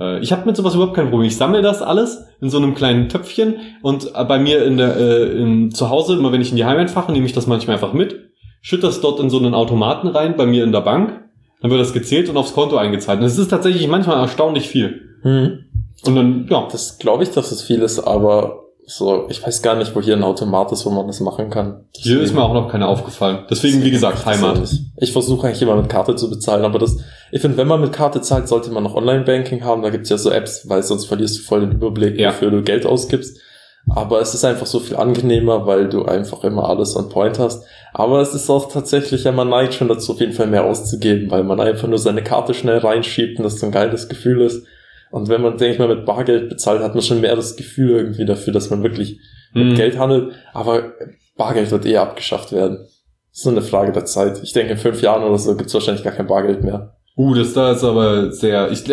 Äh, ich habe mit sowas überhaupt kein Problem. Ich sammle das alles in so einem kleinen Töpfchen und bei mir in der äh, in, zu Hause, immer wenn ich in die Heimat fahre, nehme ich das manchmal einfach mit, schütte das dort in so einen Automaten rein, bei mir in der Bank, dann wird das gezählt und aufs Konto eingezahlt. Und es ist tatsächlich manchmal erstaunlich viel. Mhm. Und dann, ja. Das glaube ich, dass es viel ist, aber so, ich weiß gar nicht, wo hier ein Automat ist, wo man das machen kann. Deswegen, hier ist mir auch noch keiner aufgefallen. Deswegen, wie gesagt, Heimat. Ich versuche eigentlich immer mit Karte zu bezahlen, aber das, ich finde, wenn man mit Karte zahlt, sollte man noch Online-Banking haben. Da gibt's ja so Apps, weil sonst verlierst du voll den Überblick, ja. wofür du Geld ausgibst. Aber es ist einfach so viel angenehmer, weil du einfach immer alles on point hast. Aber es ist auch tatsächlich, ja, man neigt schon dazu, auf jeden Fall mehr auszugeben, weil man einfach nur seine Karte schnell reinschiebt und das so ein geiles Gefühl ist. Und wenn man, denke ich mal, mit Bargeld bezahlt, hat man schon mehr das Gefühl irgendwie dafür, dass man wirklich mit mhm. Geld handelt. Aber Bargeld wird eher abgeschafft werden. Das ist nur eine Frage der Zeit. Ich denke, in fünf Jahren oder so gibt es wahrscheinlich gar kein Bargeld mehr. Uh, das da ist aber sehr. Ich,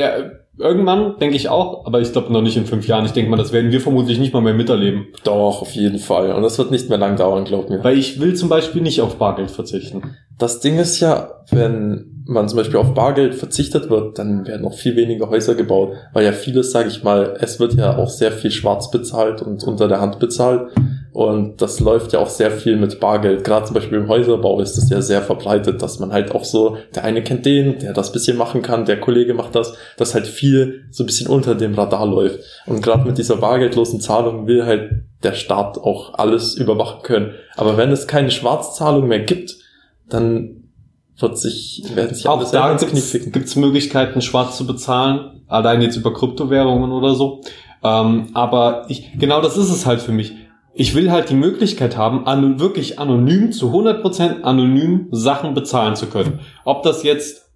Irgendwann, denke ich auch, aber ich glaube noch nicht in fünf Jahren. Ich denke mal, das werden wir vermutlich nicht mal mehr miterleben. Doch, auf jeden Fall. Und das wird nicht mehr lang dauern, glaub mir. Weil ich will zum Beispiel nicht auf Bargeld verzichten. Das Ding ist ja, wenn man zum Beispiel auf Bargeld verzichtet wird, dann werden noch viel weniger Häuser gebaut. Weil ja vieles, sage ich mal, es wird ja auch sehr viel schwarz bezahlt und unter der Hand bezahlt. Und das läuft ja auch sehr viel mit Bargeld. Gerade zum Beispiel im Häuserbau ist das ja sehr verbreitet, dass man halt auch so, der eine kennt den, der das bisschen machen kann, der Kollege macht das, dass halt viel so ein bisschen unter dem Radar läuft. Und gerade mit dieser bargeldlosen Zahlung will halt der Staat auch alles überwachen können. Aber wenn es keine Schwarzzahlung mehr gibt, dann wird sich, werden sich auch da gibt es Möglichkeiten, schwarz zu bezahlen, allein jetzt über Kryptowährungen oder so. Ähm, aber ich, genau das ist es halt für mich ich will halt die Möglichkeit haben, an, wirklich anonym, zu 100% anonym Sachen bezahlen zu können. Ob das jetzt,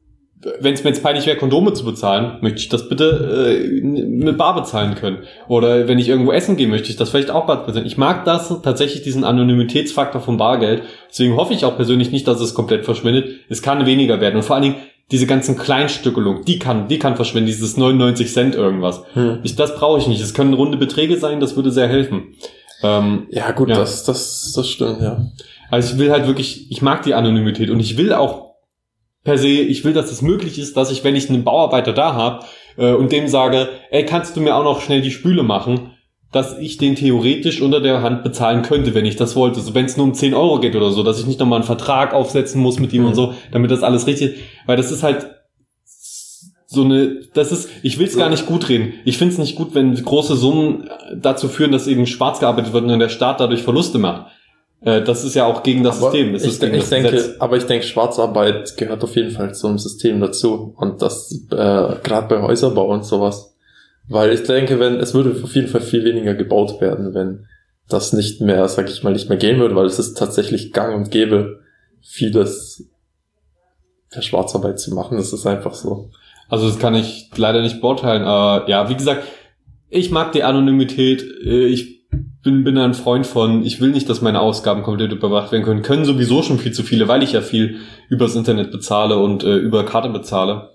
wenn es mir jetzt peinlich wäre, Kondome zu bezahlen, möchte ich das bitte äh, mit Bar bezahlen können. Oder wenn ich irgendwo essen gehe, möchte ich das vielleicht auch Bar bezahlen. Ich mag das tatsächlich, diesen Anonymitätsfaktor vom Bargeld. Deswegen hoffe ich auch persönlich nicht, dass es komplett verschwindet. Es kann weniger werden. Und vor allen Dingen, diese ganzen Kleinstückelungen, die kann, die kann verschwinden, dieses 99 Cent irgendwas. Hm. Ich, das brauche ich nicht. Es können runde Beträge sein, das würde sehr helfen. Ähm, ja, gut, ja. Das, das, das stimmt, ja. Also ich will halt wirklich, ich mag die Anonymität und ich will auch per se, ich will, dass es möglich ist, dass ich, wenn ich einen Bauarbeiter da habe äh, und dem sage, ey, kannst du mir auch noch schnell die Spüle machen, dass ich den theoretisch unter der Hand bezahlen könnte, wenn ich das wollte. So wenn es nur um 10 Euro geht oder so, dass ich nicht nochmal einen Vertrag aufsetzen muss mit ihm mhm. und so, damit das alles richtig, weil das ist halt so eine, das ist, ich will es gar nicht gut reden. Ich finde es nicht gut, wenn große Summen dazu führen, dass eben schwarz gearbeitet wird und der Staat dadurch Verluste macht. Äh, das ist ja auch gegen das aber System. Es ich, ich denke, Gesetz. aber ich denke, Schwarzarbeit gehört auf jeden Fall zum System dazu und das äh, gerade bei Häuserbau und sowas. Weil ich denke, wenn es würde auf jeden Fall viel weniger gebaut werden, wenn das nicht mehr, sag ich mal, nicht mehr gehen würde, weil es ist tatsächlich gang und gäbe, vieles für Schwarzarbeit zu machen. Das ist einfach so. Also das kann ich leider nicht beurteilen. Aber ja, wie gesagt, ich mag die Anonymität. Äh, ich bin, bin ein Freund von, ich will nicht, dass meine Ausgaben komplett überwacht werden können. Können sowieso schon viel zu viele, weil ich ja viel übers Internet bezahle und äh, über Karte bezahle.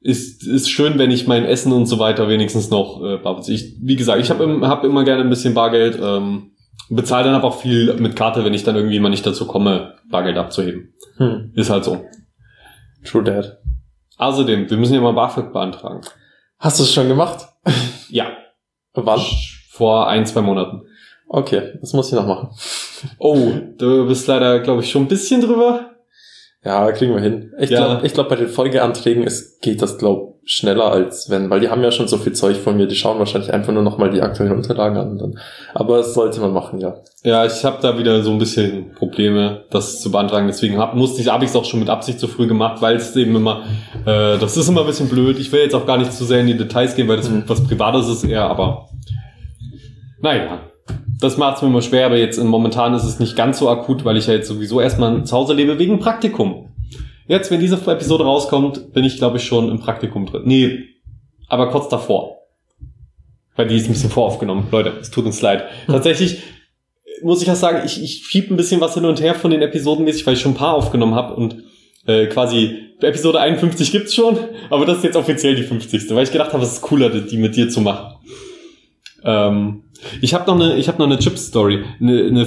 Ist, ist schön, wenn ich mein Essen und so weiter wenigstens noch äh, ich, Wie gesagt, ich habe hab immer gerne ein bisschen Bargeld. Ähm, bezahle dann aber auch viel mit Karte, wenn ich dann irgendwie mal nicht dazu komme, Bargeld abzuheben. Hm. Ist halt so. True Dad. Außerdem, wir müssen ja mal BAföG beantragen. Hast du es schon gemacht? Ja. Wann? Vor ein, zwei Monaten. Okay, das muss ich noch machen. Oh, du bist leider, glaube ich, schon ein bisschen drüber. Ja, kriegen wir hin. Ich ja. glaube, glaub, bei den Folgeanträgen ist, geht das, glaube schneller als wenn, weil die haben ja schon so viel Zeug von mir, die schauen wahrscheinlich einfach nur noch mal die aktuellen Unterlagen an. Dann. Aber das sollte man machen, ja. Ja, ich habe da wieder so ein bisschen Probleme, das zu beantragen. Deswegen hab, musste ich, habe ich es auch schon mit Absicht zu früh gemacht, weil es eben immer, äh, das ist immer ein bisschen blöd. Ich will jetzt auch gar nicht zu sehr in die Details gehen, weil das mhm. was Privates ist eher, aber naja. Das macht es mir immer schwer, aber jetzt momentan ist es nicht ganz so akut, weil ich ja jetzt sowieso erstmal zu Hause lebe wegen Praktikum. Jetzt, wenn diese Episode rauskommt, bin ich, glaube ich, schon im Praktikum drin. Nee, aber kurz davor. Weil die ist ein bisschen voraufgenommen. Leute, es tut uns leid. Hm. Tatsächlich muss ich auch sagen, ich, ich schieb ein bisschen was hin und her von den Episoden mäßig, weil ich schon ein paar aufgenommen habe und äh, quasi Episode 51 gibt's schon, aber das ist jetzt offiziell die 50. Weil ich gedacht habe, es ist cooler, die mit dir zu machen. Ähm, ich habe noch eine, ich habe noch eine Chips-Story, eine, eine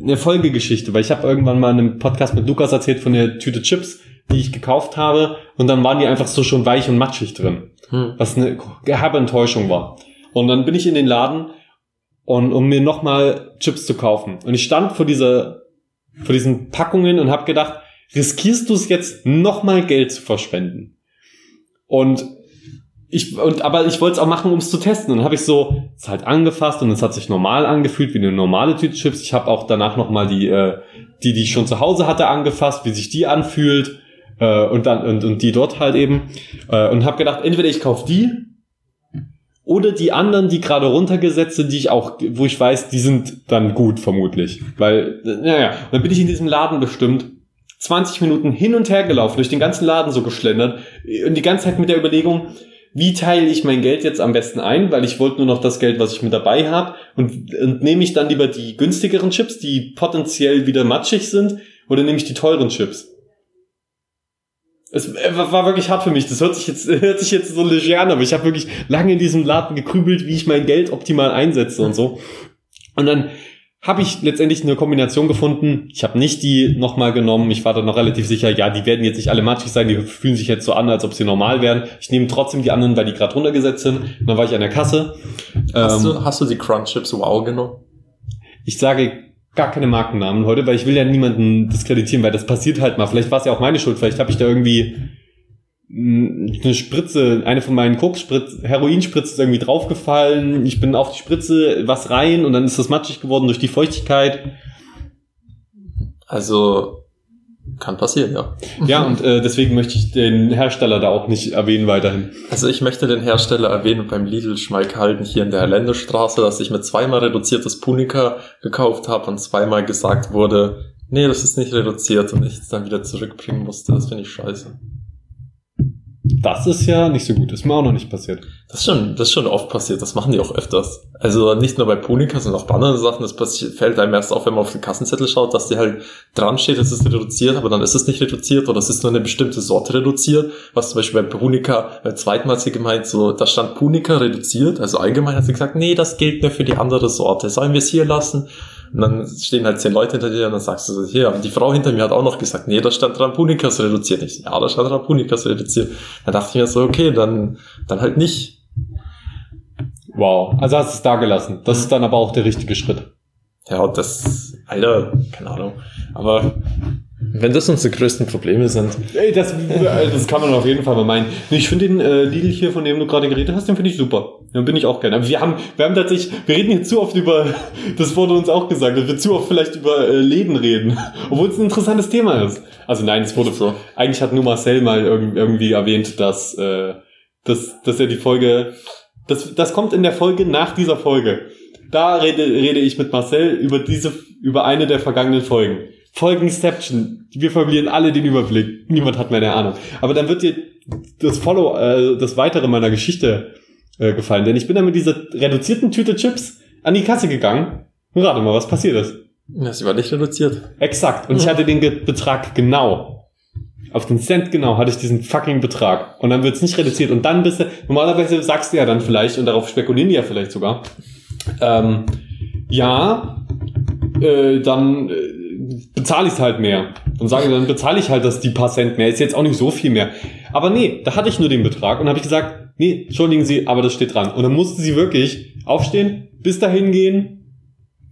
eine Folgegeschichte, weil ich habe irgendwann mal in einem Podcast mit Lukas erzählt von der Tüte Chips, die ich gekauft habe und dann waren die einfach so schon weich und matschig drin, hm. was eine herbe Enttäuschung war. Und dann bin ich in den Laden und um mir nochmal Chips zu kaufen und ich stand vor dieser vor diesen Packungen und habe gedacht, riskierst du es jetzt nochmal Geld zu verschwenden? Und ich, und, aber ich wollte es auch machen, um es zu testen. Und dann habe ich so es halt angefasst und es hat sich normal angefühlt, wie eine normale Tüte Chips. Ich habe auch danach nochmal die, äh, die, die ich schon zu Hause hatte, angefasst, wie sich die anfühlt. Äh, und dann, und, und die dort halt eben. Äh, und habe gedacht, entweder ich kaufe die oder die anderen, die gerade runtergesetzt sind, die ich auch, wo ich weiß, die sind dann gut, vermutlich. Weil, naja, dann bin ich in diesem Laden bestimmt 20 Minuten hin und her gelaufen, durch den ganzen Laden so geschlendert und die ganze Zeit mit der Überlegung, wie teile ich mein Geld jetzt am besten ein, weil ich wollte nur noch das Geld, was ich mit dabei habe und, und nehme ich dann lieber die günstigeren Chips, die potenziell wieder matschig sind, oder nehme ich die teuren Chips? Es war wirklich hart für mich. Das hört sich jetzt, *laughs* hört sich jetzt so leger an, aber ich habe wirklich lange in diesem Laden gekrübelt, wie ich mein Geld optimal einsetze und so. Und dann habe ich letztendlich eine Kombination gefunden. Ich habe nicht die nochmal genommen. Ich war dann noch relativ sicher, ja, die werden jetzt nicht alle matschig sein, die fühlen sich jetzt so an, als ob sie normal wären. Ich nehme trotzdem die anderen, weil die gerade runtergesetzt sind. Und dann war ich an der Kasse. Hast, ähm, du, hast du die Crunch Chips Wow genommen? Ich sage gar keine Markennamen heute, weil ich will ja niemanden diskreditieren, weil das passiert halt mal. Vielleicht war es ja auch meine Schuld, vielleicht habe ich da irgendwie eine Spritze, eine von meinen Koksspritz, Heroinspritzen ist irgendwie draufgefallen. Ich bin auf die Spritze was rein und dann ist das matschig geworden durch die Feuchtigkeit. Also kann passieren, ja. Ja, und äh, deswegen möchte ich den Hersteller da auch nicht erwähnen weiterhin. Also ich möchte den Hersteller erwähnen beim Lidl Schmalkalden hier in der Länderstraße, dass ich mir zweimal reduziertes Punika gekauft habe und zweimal gesagt wurde, nee, das ist nicht reduziert und ich es dann wieder zurückbringen musste. Das finde ich scheiße. Das ist ja nicht so gut. Ist mir auch noch nicht passiert. Das ist schon, das ist schon oft passiert. Das machen die auch öfters. Also nicht nur bei Punika, sondern auch bei anderen Sachen. Das passiert, fällt einem erst auf, wenn man auf den Kassenzettel schaut, dass die halt dran steht, es ist reduziert, aber dann ist es nicht reduziert oder es ist nur eine bestimmte Sorte reduziert. Was zum Beispiel bei Punika, beim zweiten Mal hat sie gemeint, so, da stand Punika reduziert. Also allgemein hat sie gesagt, nee, das gilt nur für die andere Sorte. Sollen wir es hier lassen? Und dann stehen halt zehn Leute hinter dir und dann sagst du so, hier, aber die Frau hinter mir hat auch noch gesagt, nee, da stand Rampunikas reduziert. Ich, ja, da stand Rampunikas reduziert. Dann dachte ich mir so, okay, dann, dann halt nicht. Wow. Also hast du es da gelassen. Das ist dann aber auch der richtige Schritt. Ja, das, Alter, keine Ahnung. Aber wenn das unsere größten Probleme sind. Ey, das, das kann man auf jeden Fall mal meinen. Ich finde den äh, Lidl hier, von dem du gerade geredet hast, den finde ich super. Den bin ich auch gerne. Wir haben, wir haben tatsächlich, wir reden hier zu oft über, *laughs* das wurde uns auch gesagt, dass wir zu oft vielleicht über äh, Läden reden. *laughs* Obwohl es ein interessantes Thema ist. Also nein, es wurde so. Eigentlich hat nur Marcel mal irg irgendwie erwähnt, dass, äh, dass, dass er die Folge, das, das kommt in der Folge nach dieser Folge. Da rede, rede ich mit Marcel über diese, über eine der vergangenen Folgen. Folgenception. Wir verlieren alle den Überblick. Niemand hat mehr eine Ahnung. Aber dann wird dir das Follow, äh, das Weitere meiner Geschichte äh, gefallen. Denn ich bin dann mit dieser reduzierten Tüte Chips an die Kasse gegangen. Und rate mal, was passiert ist. Ja, sie war nicht reduziert. Exakt. Und ja. ich hatte den Ge Betrag genau. Auf den Cent genau hatte ich diesen fucking Betrag. Und dann wird es nicht reduziert. Und dann bist du, normalerweise sagst du ja dann vielleicht, und darauf spekulieren die ja vielleicht sogar, ähm, ja, äh, dann äh, bezahle ich es halt mehr. Dann sage ich, dann bezahle ich halt das die paar Cent mehr. Ist jetzt auch nicht so viel mehr. Aber nee, da hatte ich nur den Betrag und habe ich gesagt, nee, entschuldigen Sie, aber das steht dran. Und dann musste sie wirklich aufstehen, bis dahin gehen,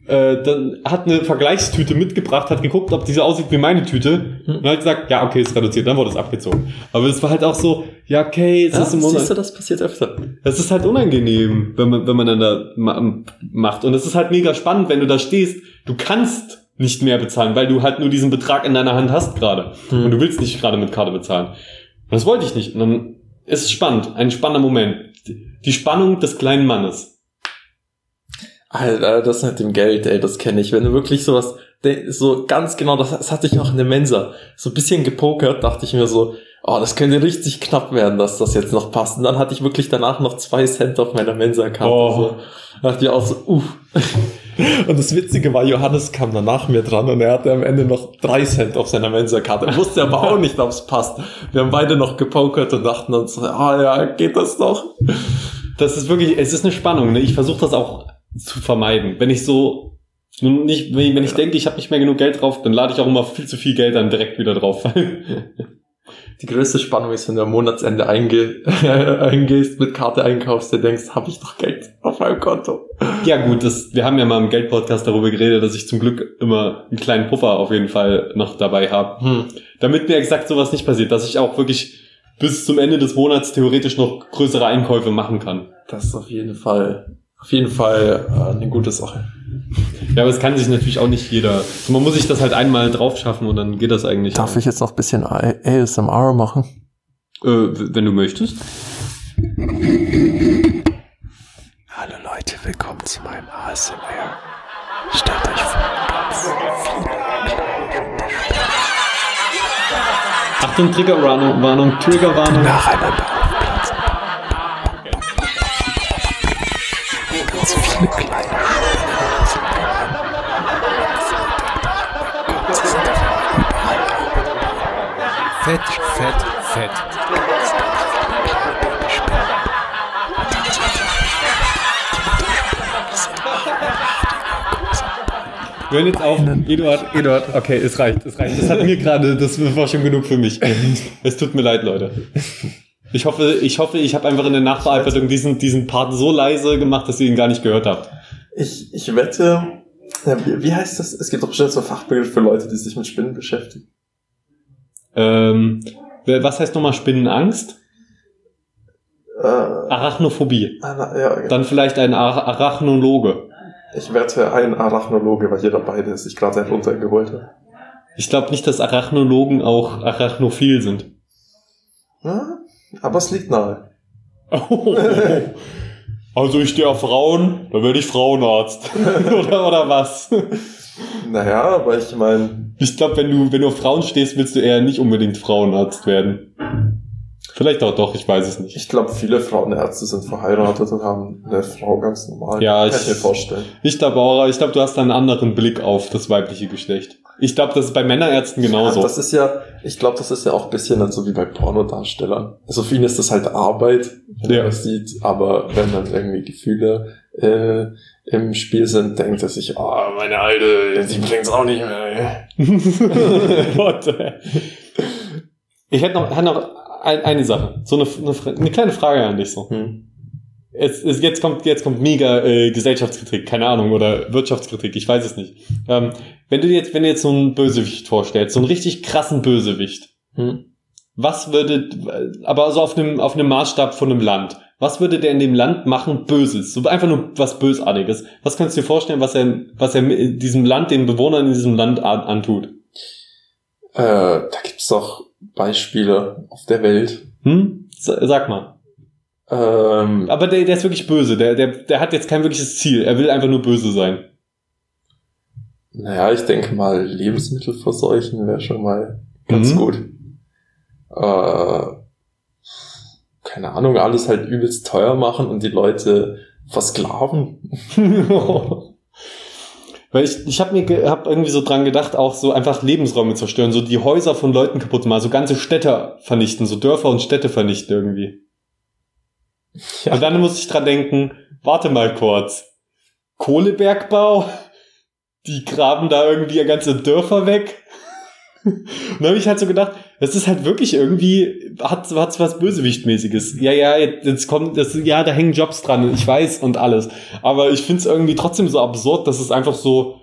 äh, dann hat eine Vergleichstüte mitgebracht, hat geguckt, ob diese aussieht wie meine Tüte hm. und hat gesagt, ja, okay, ist reduziert, dann wurde es abgezogen. Aber es war halt auch so, ja, okay, es ja, ist im Monat. Siehst du, das passiert öfter. Es ist halt unangenehm, wenn man, wenn man dann da macht. Und es ist halt mega spannend, wenn du da stehst, du kannst nicht mehr bezahlen, weil du halt nur diesen Betrag in deiner Hand hast gerade. Hm. Und du willst nicht gerade mit Karte bezahlen. Und das wollte ich nicht. Und dann ist es spannend, ein spannender Moment. Die Spannung des kleinen Mannes. Alter, das mit dem Geld, ey, das kenne ich. Wenn du wirklich sowas, so ganz genau, das, das hatte ich auch in der Mensa, so ein bisschen gepokert, dachte ich mir so, oh, das könnte richtig knapp werden, dass das jetzt noch passt. Und dann hatte ich wirklich danach noch zwei Cent auf meiner Mensa-Karte. Oh. So. dachte ich auch so, uff. Und das Witzige war, Johannes kam danach mir dran und er hatte am Ende noch drei Cent auf seiner Mensa-Karte. Er wusste aber auch nicht, ob es passt. Wir haben beide noch gepokert und dachten uns, ah oh ja, geht das noch? Das ist wirklich, es ist eine Spannung. Ne? Ich versuche das auch zu vermeiden. Wenn ich so nun nicht, wenn ich, wenn ich denke, ich habe nicht mehr genug Geld drauf, dann lade ich auch immer viel zu viel Geld dann direkt wieder drauf. *laughs* Die größte Spannung ist, wenn du am Monatsende einge *laughs* eingehst, mit Karte einkaufst, der denkst, habe ich noch Geld auf meinem Konto. Ja gut, das, wir haben ja mal im Geldpodcast darüber geredet, dass ich zum Glück immer einen kleinen Puffer auf jeden Fall noch dabei habe. Hm. Damit mir exakt sowas nicht passiert, dass ich auch wirklich bis zum Ende des Monats theoretisch noch größere Einkäufe machen kann. Das ist auf jeden Fall auf jeden Fall äh, eine gute Sache. Ja, aber es kann sich natürlich auch nicht jeder. Also man muss sich das halt einmal drauf schaffen und dann geht das eigentlich. Darf auch. ich jetzt noch ein bisschen ASMR machen? Äh, wenn du möchtest. Hallo Leute, willkommen zu meinem ASMR. Stellt euch vor, ganz viele Achtung, Triggerwarnung, Triggerwarnung. Nacheinander hören jetzt auf. Eduard, Eduard, okay, es reicht, es reicht. Das hat mir gerade, das war schon genug für mich. Es tut mir leid, Leute. Ich hoffe, ich hoffe, ich habe einfach in der Nachbearbeitung diesen, diesen Part so leise gemacht, dass ihr ihn gar nicht gehört habt. Ich, ich wette, ja, wie, wie heißt das? Es gibt doch bestimmt so Fachbegriff für Leute, die sich mit Spinnen beschäftigen. Ähm, was heißt nochmal Spinnenangst? Äh, Arachnophobie. ah, na, ja, genau. Dann vielleicht ein Ar Arachnologe. Ich wette, ein Arachnologe, weil jeder beide sich gerade einen runtergeholt hat. Ich glaube nicht, dass Arachnologen auch arachnophil sind. Ja, aber es liegt nahe. *laughs* Also ich stehe auf Frauen, dann werde ich Frauenarzt. *laughs* oder, oder was? Naja, aber ich meine, Ich glaube, wenn du, wenn du auf Frauen stehst, willst du eher nicht unbedingt Frauenarzt werden. Vielleicht auch doch, ich weiß es nicht. ich glaube, viele Frauenärzte sind verheiratet und haben eine Frau ganz normal. Ja, Kann ich- mir vorstellen. Ich glaube auch, ich glaube, du hast einen anderen Blick auf das weibliche Geschlecht. Ich glaube, das ist bei Männerärzten genauso. Ja, das ist ja, ich glaube, das ist ja auch ein bisschen dann so wie bei Pornodarstellern. Also für ihn ist das halt Arbeit, wenn Ja. er das sieht, aber wenn dann irgendwie Gefühle äh, im Spiel sind, denkt er sich, oh, meine Alte, die bringt's auch nicht mehr. ey. *laughs* *laughs* What the hell? ich hätte noch, hätte noch ein, eine Sache, so eine, eine, eine kleine Frage an dich so. Hm. Es, es, jetzt kommt jetzt kommt mega äh, Gesellschaftskritik, keine Ahnung oder Wirtschaftskritik, ich weiß es nicht. Ähm, wenn du dir jetzt wenn du jetzt so einen Bösewicht vorstellst, so einen richtig krassen Bösewicht, Hm. was würde aber so auf einem auf einem Maßstab von einem Land, was würde der in dem Land machen Böses, so einfach nur was Bösartiges? Was kannst du dir vorstellen, was er was er diesem Land den Bewohnern in diesem Land an, antut? Äh, da gibt's doch Beispiele auf der Welt. Hm? Sa- Sag mal. Ähm, Aber der, der ist wirklich böse. Der, der, der hat jetzt kein wirkliches Ziel. Er will einfach nur böse sein. naja, ich denke mal, Lebensmittel verseuchen wäre schon mal ganz Mhm. gut. Äh, keine Ahnung, alles halt übelst teuer machen und die Leute versklaven. *laughs* *laughs* Weil ich, ich habe mir hab irgendwie so dran gedacht, auch so einfach Lebensräume zerstören, so die Häuser von Leuten kaputt machen, so ganze Städte vernichten, so Dörfer und Städte vernichten irgendwie. Ja. Und dann muss ich dran denken, warte mal kurz. Kohlebergbau? Die graben da irgendwie ganze Dörfer weg? *laughs* Und dann habe ich halt so gedacht, das ist halt wirklich irgendwie, hat hat's was Bösewichtmäßiges. Ja, ja, jetzt, jetzt kommt, das, ja, da hängen Jobs dran, ich weiß und alles. Aber ich finde es irgendwie trotzdem so absurd, dass es einfach so,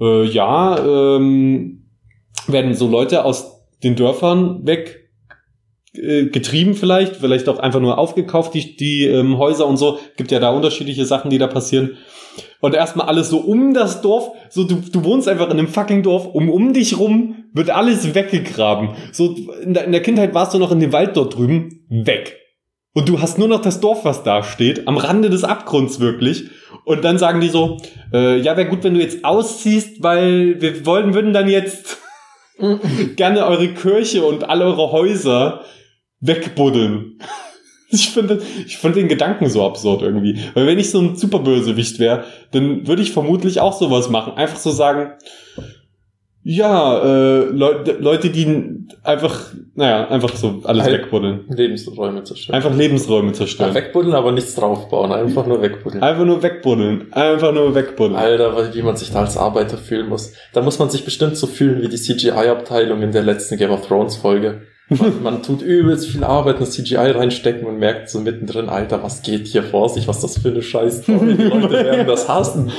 äh, ja, ähm, werden so Leute aus den Dörfern weg äh, getrieben vielleicht, vielleicht auch einfach nur aufgekauft, die, die ähm, Häuser und so. Gibt ja da unterschiedliche Sachen, die da passieren. Und erstmal alles so um das Dorf, so du, du wohnst einfach in einem fucking Dorf, um um dich rum wird alles weggegraben. So in der, in der Kindheit warst du noch in dem Wald dort drüben, weg. Und du hast nur noch das Dorf, was da steht, am Rande des Abgrunds wirklich. Und dann sagen die so, äh, ja, wäre gut, wenn du jetzt ausziehst, weil wir wollen, würden dann jetzt *laughs* gerne eure Kirche und all eure Häuser wegbuddeln. *laughs* Ich finde, ich finde den Gedanken so absurd irgendwie. Weil wenn ich so ein Superbösewicht wäre, dann würde ich vermutlich auch sowas machen. Einfach so sagen, ja, äh, Leute, Leute, die einfach, naja, einfach so alles Halt. wegbuddeln. Lebensräume zerstören. Einfach Lebensräume Ja, zerstören. wegbuddeln, aber nichts draufbauen. Einfach nur wegbuddeln. Einfach nur wegbuddeln. Einfach nur wegbuddeln. Alter, wie man sich da als Arbeiter fühlen muss. Da muss man sich bestimmt so fühlen wie die CGI-Abteilung in der letzten Game of Thrones Folge. Man, man tut übelst viel Arbeit in das CGI reinstecken und merkt so mittendrin, Alter, was geht hier vor sich? Was das für eine scheiß Story? Die Leute *laughs* werden das hassen.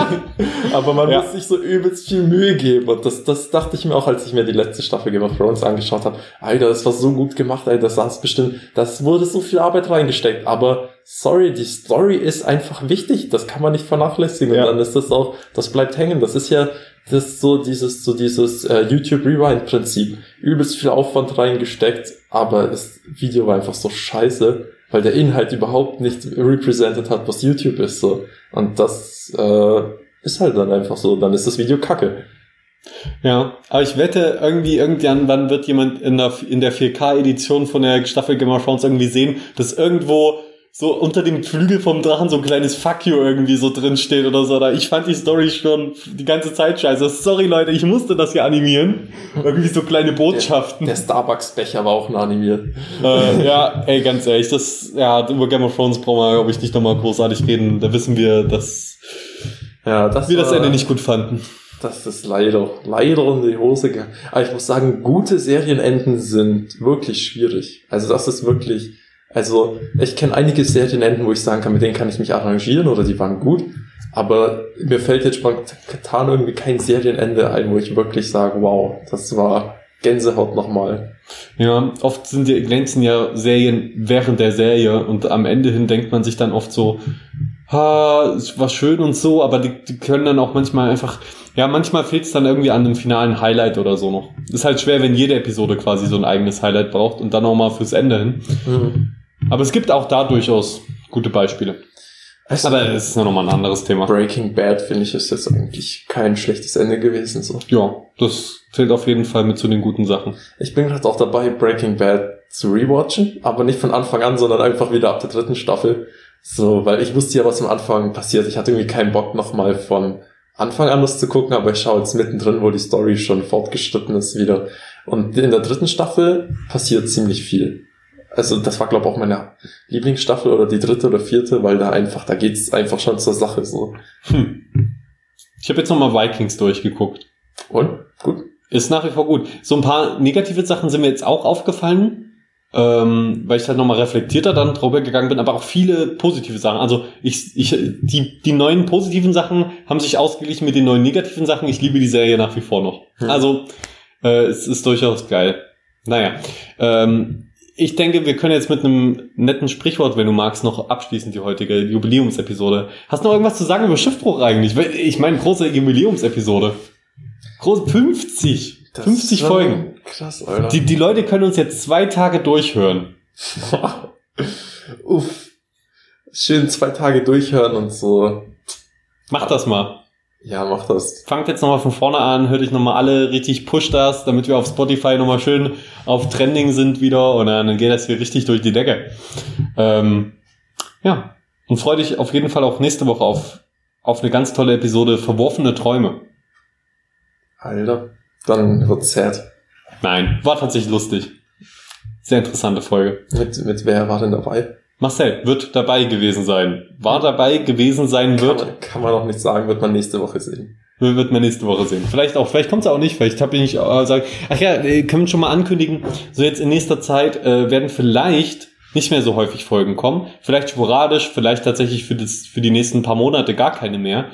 *laughs* Aber man Ja. muss sich so übelst viel Mühe geben. Und das, das dachte ich mir auch, als ich mir die letzte Staffel Game of Thrones angeschaut habe. Alter, das war so gut gemacht, Alter, das saß bestimmt, das wurde so viel Arbeit reingesteckt. Aber sorry, die Story ist einfach wichtig. Das kann man nicht vernachlässigen. Ja. Und dann ist das auch, das bleibt hängen. Das ist ja, das ist so dieses, so dieses äh, YouTube Rewind Prinzip. Übelst viel Aufwand reingesteckt, aber das Video war einfach so scheiße, weil der Inhalt überhaupt nicht represented hat, was YouTube ist, so. Und das, äh, ist halt dann einfach so. Dann ist das Video kacke. Ja, aber ich wette, irgendwie, irgendwann wird jemand in der, in der 4K-Edition von der Staffel Game of Thrones irgendwie sehen, dass irgendwo so unter dem Flügel vom Drachen so ein kleines Fuck you irgendwie so drin steht oder so. Ich fand die Story schon die ganze Zeit scheiße. Sorry Leute, ich musste das hier animieren. Irgendwie so kleine Botschaften. Der, der Starbucks-Becher war auch noch animiert. Äh, ja, ey, ganz ehrlich, das, ja, über Game of Thrones brauchen wir, glaube ich, nicht nochmal großartig reden. Da wissen wir, dass ja, das wir war, das Ende nicht gut fanden. Das ist leider, leider in die Hose gegangen. Aber ich muss sagen, gute Serienenden sind wirklich schwierig. Also das ist wirklich, also ich kenne einige Serienenden, wo ich sagen kann, mit denen kann ich mich arrangieren oder die waren gut. Aber mir fällt jetzt spontan irgendwie kein Serienende ein, wo ich wirklich sage, wow, das war Gänsehaut nochmal. Ja, oft sind die glänzen ja Serien während der Serie und am Ende hin denkt man sich dann oft so, ha, es war schön und so, aber die, die können dann auch manchmal einfach, ja, manchmal fehlt es dann irgendwie an einem finalen Highlight oder so noch. Ist halt schwer, wenn jede Episode quasi so ein eigenes Highlight braucht und dann auch mal fürs Ende hin. Mhm. Aber es gibt auch da durchaus gute Beispiele. Also, Aber es ist noch mal ein anderes Thema. Breaking Bad, finde ich, ist jetzt eigentlich kein schlechtes Ende gewesen. So. Ja, das zählt auf jeden Fall mit zu den guten Sachen. Ich bin gerade auch dabei, Breaking Bad zu rewatchen, aber nicht von Anfang an, sondern einfach wieder ab der dritten Staffel. So, weil ich wusste ja, was am Anfang passiert. Ich hatte irgendwie keinen Bock, nochmal von Anfang an das zu gucken, aber ich schaue jetzt mittendrin, wo die Story schon fortgeschritten ist, wieder. Und in der dritten Staffel passiert ziemlich viel. Also das war, glaube ich, auch meine Lieblingsstaffel oder die dritte oder vierte, weil da einfach, da geht's einfach schon zur Sache so. Hm. Ich habe jetzt nochmal Vikings durchgeguckt. Und? Gut. Ist nach wie vor gut. So ein paar negative Sachen sind mir jetzt auch aufgefallen, ähm, weil ich halt nochmal reflektierter dann drüber gegangen bin, aber auch viele positive Sachen. Also ich, ich, die, die neuen positiven Sachen haben sich ausgeglichen mit den neuen negativen Sachen. Ich liebe die Serie nach wie vor noch. Hm. Also äh, es ist durchaus geil. Naja, ähm, ich denke, wir können jetzt mit einem netten Sprichwort, wenn du magst, noch abschließen, die heutige Jubiläumsepisode. Hast du noch irgendwas zu sagen über Schiffbruch eigentlich? Ich meine, große Jubiläumsepisode. Groß 50. Das 50 Folgen. Krass, Alter. Die, die Leute können uns jetzt zwei Tage durchhören. *laughs* Uff. Schön zwei Tage durchhören und so. Mach das mal. Ja, mach das. Fangt jetzt nochmal von vorne an, hört euch nochmal alle richtig, push das, damit wir auf Spotify nochmal schön auf Trending sind wieder und dann geht das hier richtig durch die Decke. Ähm, ja, und freue dich auf jeden Fall auch nächste Woche auf, auf eine ganz tolle Episode Verworfene Träume. Alter, dann wird's sad. Nein, war tatsächlich lustig. Sehr interessante Folge. Mit, mit wer war denn dabei? Marcel wird dabei gewesen sein. War dabei gewesen sein wird. Kann man, kann man auch nicht sagen, wird man nächste Woche sehen. Wird man nächste Woche sehen. Vielleicht auch, vielleicht kommt es auch nicht, vielleicht habe ich nicht äh, sagen. Ach ja, äh, können wir schon mal ankündigen, so jetzt in nächster Zeit äh, werden vielleicht nicht mehr so häufig Folgen kommen. Vielleicht sporadisch, vielleicht tatsächlich für, das, für die nächsten paar Monate gar keine mehr.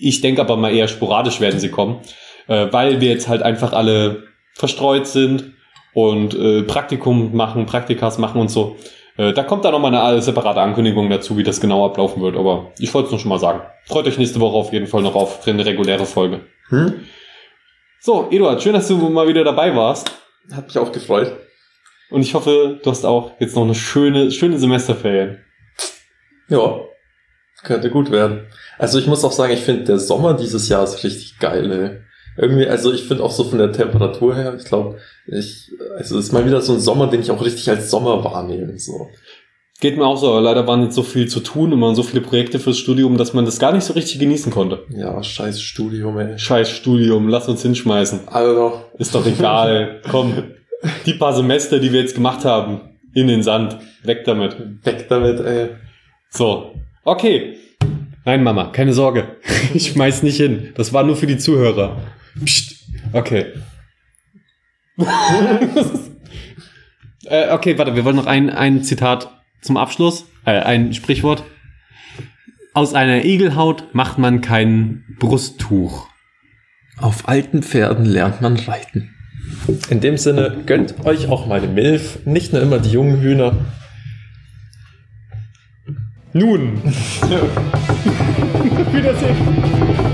Ich denke aber mal eher sporadisch werden sie kommen, äh, weil wir jetzt halt einfach alle verstreut sind und äh, Praktikum machen, Praktikas machen und so. Äh, da kommt dann nochmal eine separate Ankündigung dazu, wie das genau ablaufen wird. Aber ich wollte es nur schon mal sagen. Freut euch nächste Woche auf jeden Fall noch auf eine reguläre Folge. Hm? So, Eduard, schön, dass du mal wieder dabei warst. Hat mich auch gefreut. Und ich hoffe, du hast auch jetzt noch eine schöne, schöne Semesterferien. Ja, könnte gut werden. Also ich muss auch sagen, ich finde, der Sommer dieses Jahr ist richtig geil. Ey. Irgendwie, also ich finde auch so von der Temperatur her, ich glaube, ich, also es ist mal wieder so ein Sommer, den ich auch richtig als Sommer wahrnehme. So. Geht mir auch so, aber leider waren jetzt so viel zu tun und man so viele Projekte fürs Studium, dass man das gar nicht so richtig genießen konnte. Ja, scheiß Studium, ey. Scheiß Studium, lass uns hinschmeißen. Also. Ist doch egal. *laughs* Komm. Die paar Semester, die wir jetzt gemacht haben, in den Sand. Weg damit. Weg damit, ey. So. Okay. Nein, Mama, keine Sorge. *laughs* Ich schmeiß nicht hin. Das war nur für die Zuhörer. Psst. Okay. *laughs* äh, okay, warte, wir wollen noch ein, ein Zitat zum Abschluss. Äh, ein Sprichwort. Aus einer Igelhaut macht man kein Brusttuch. Auf alten Pferden lernt man reiten. In dem Sinne, gönnt euch auch meine Milf, nicht nur immer die jungen Hühner. Nun. *laughs* Wiedersehen.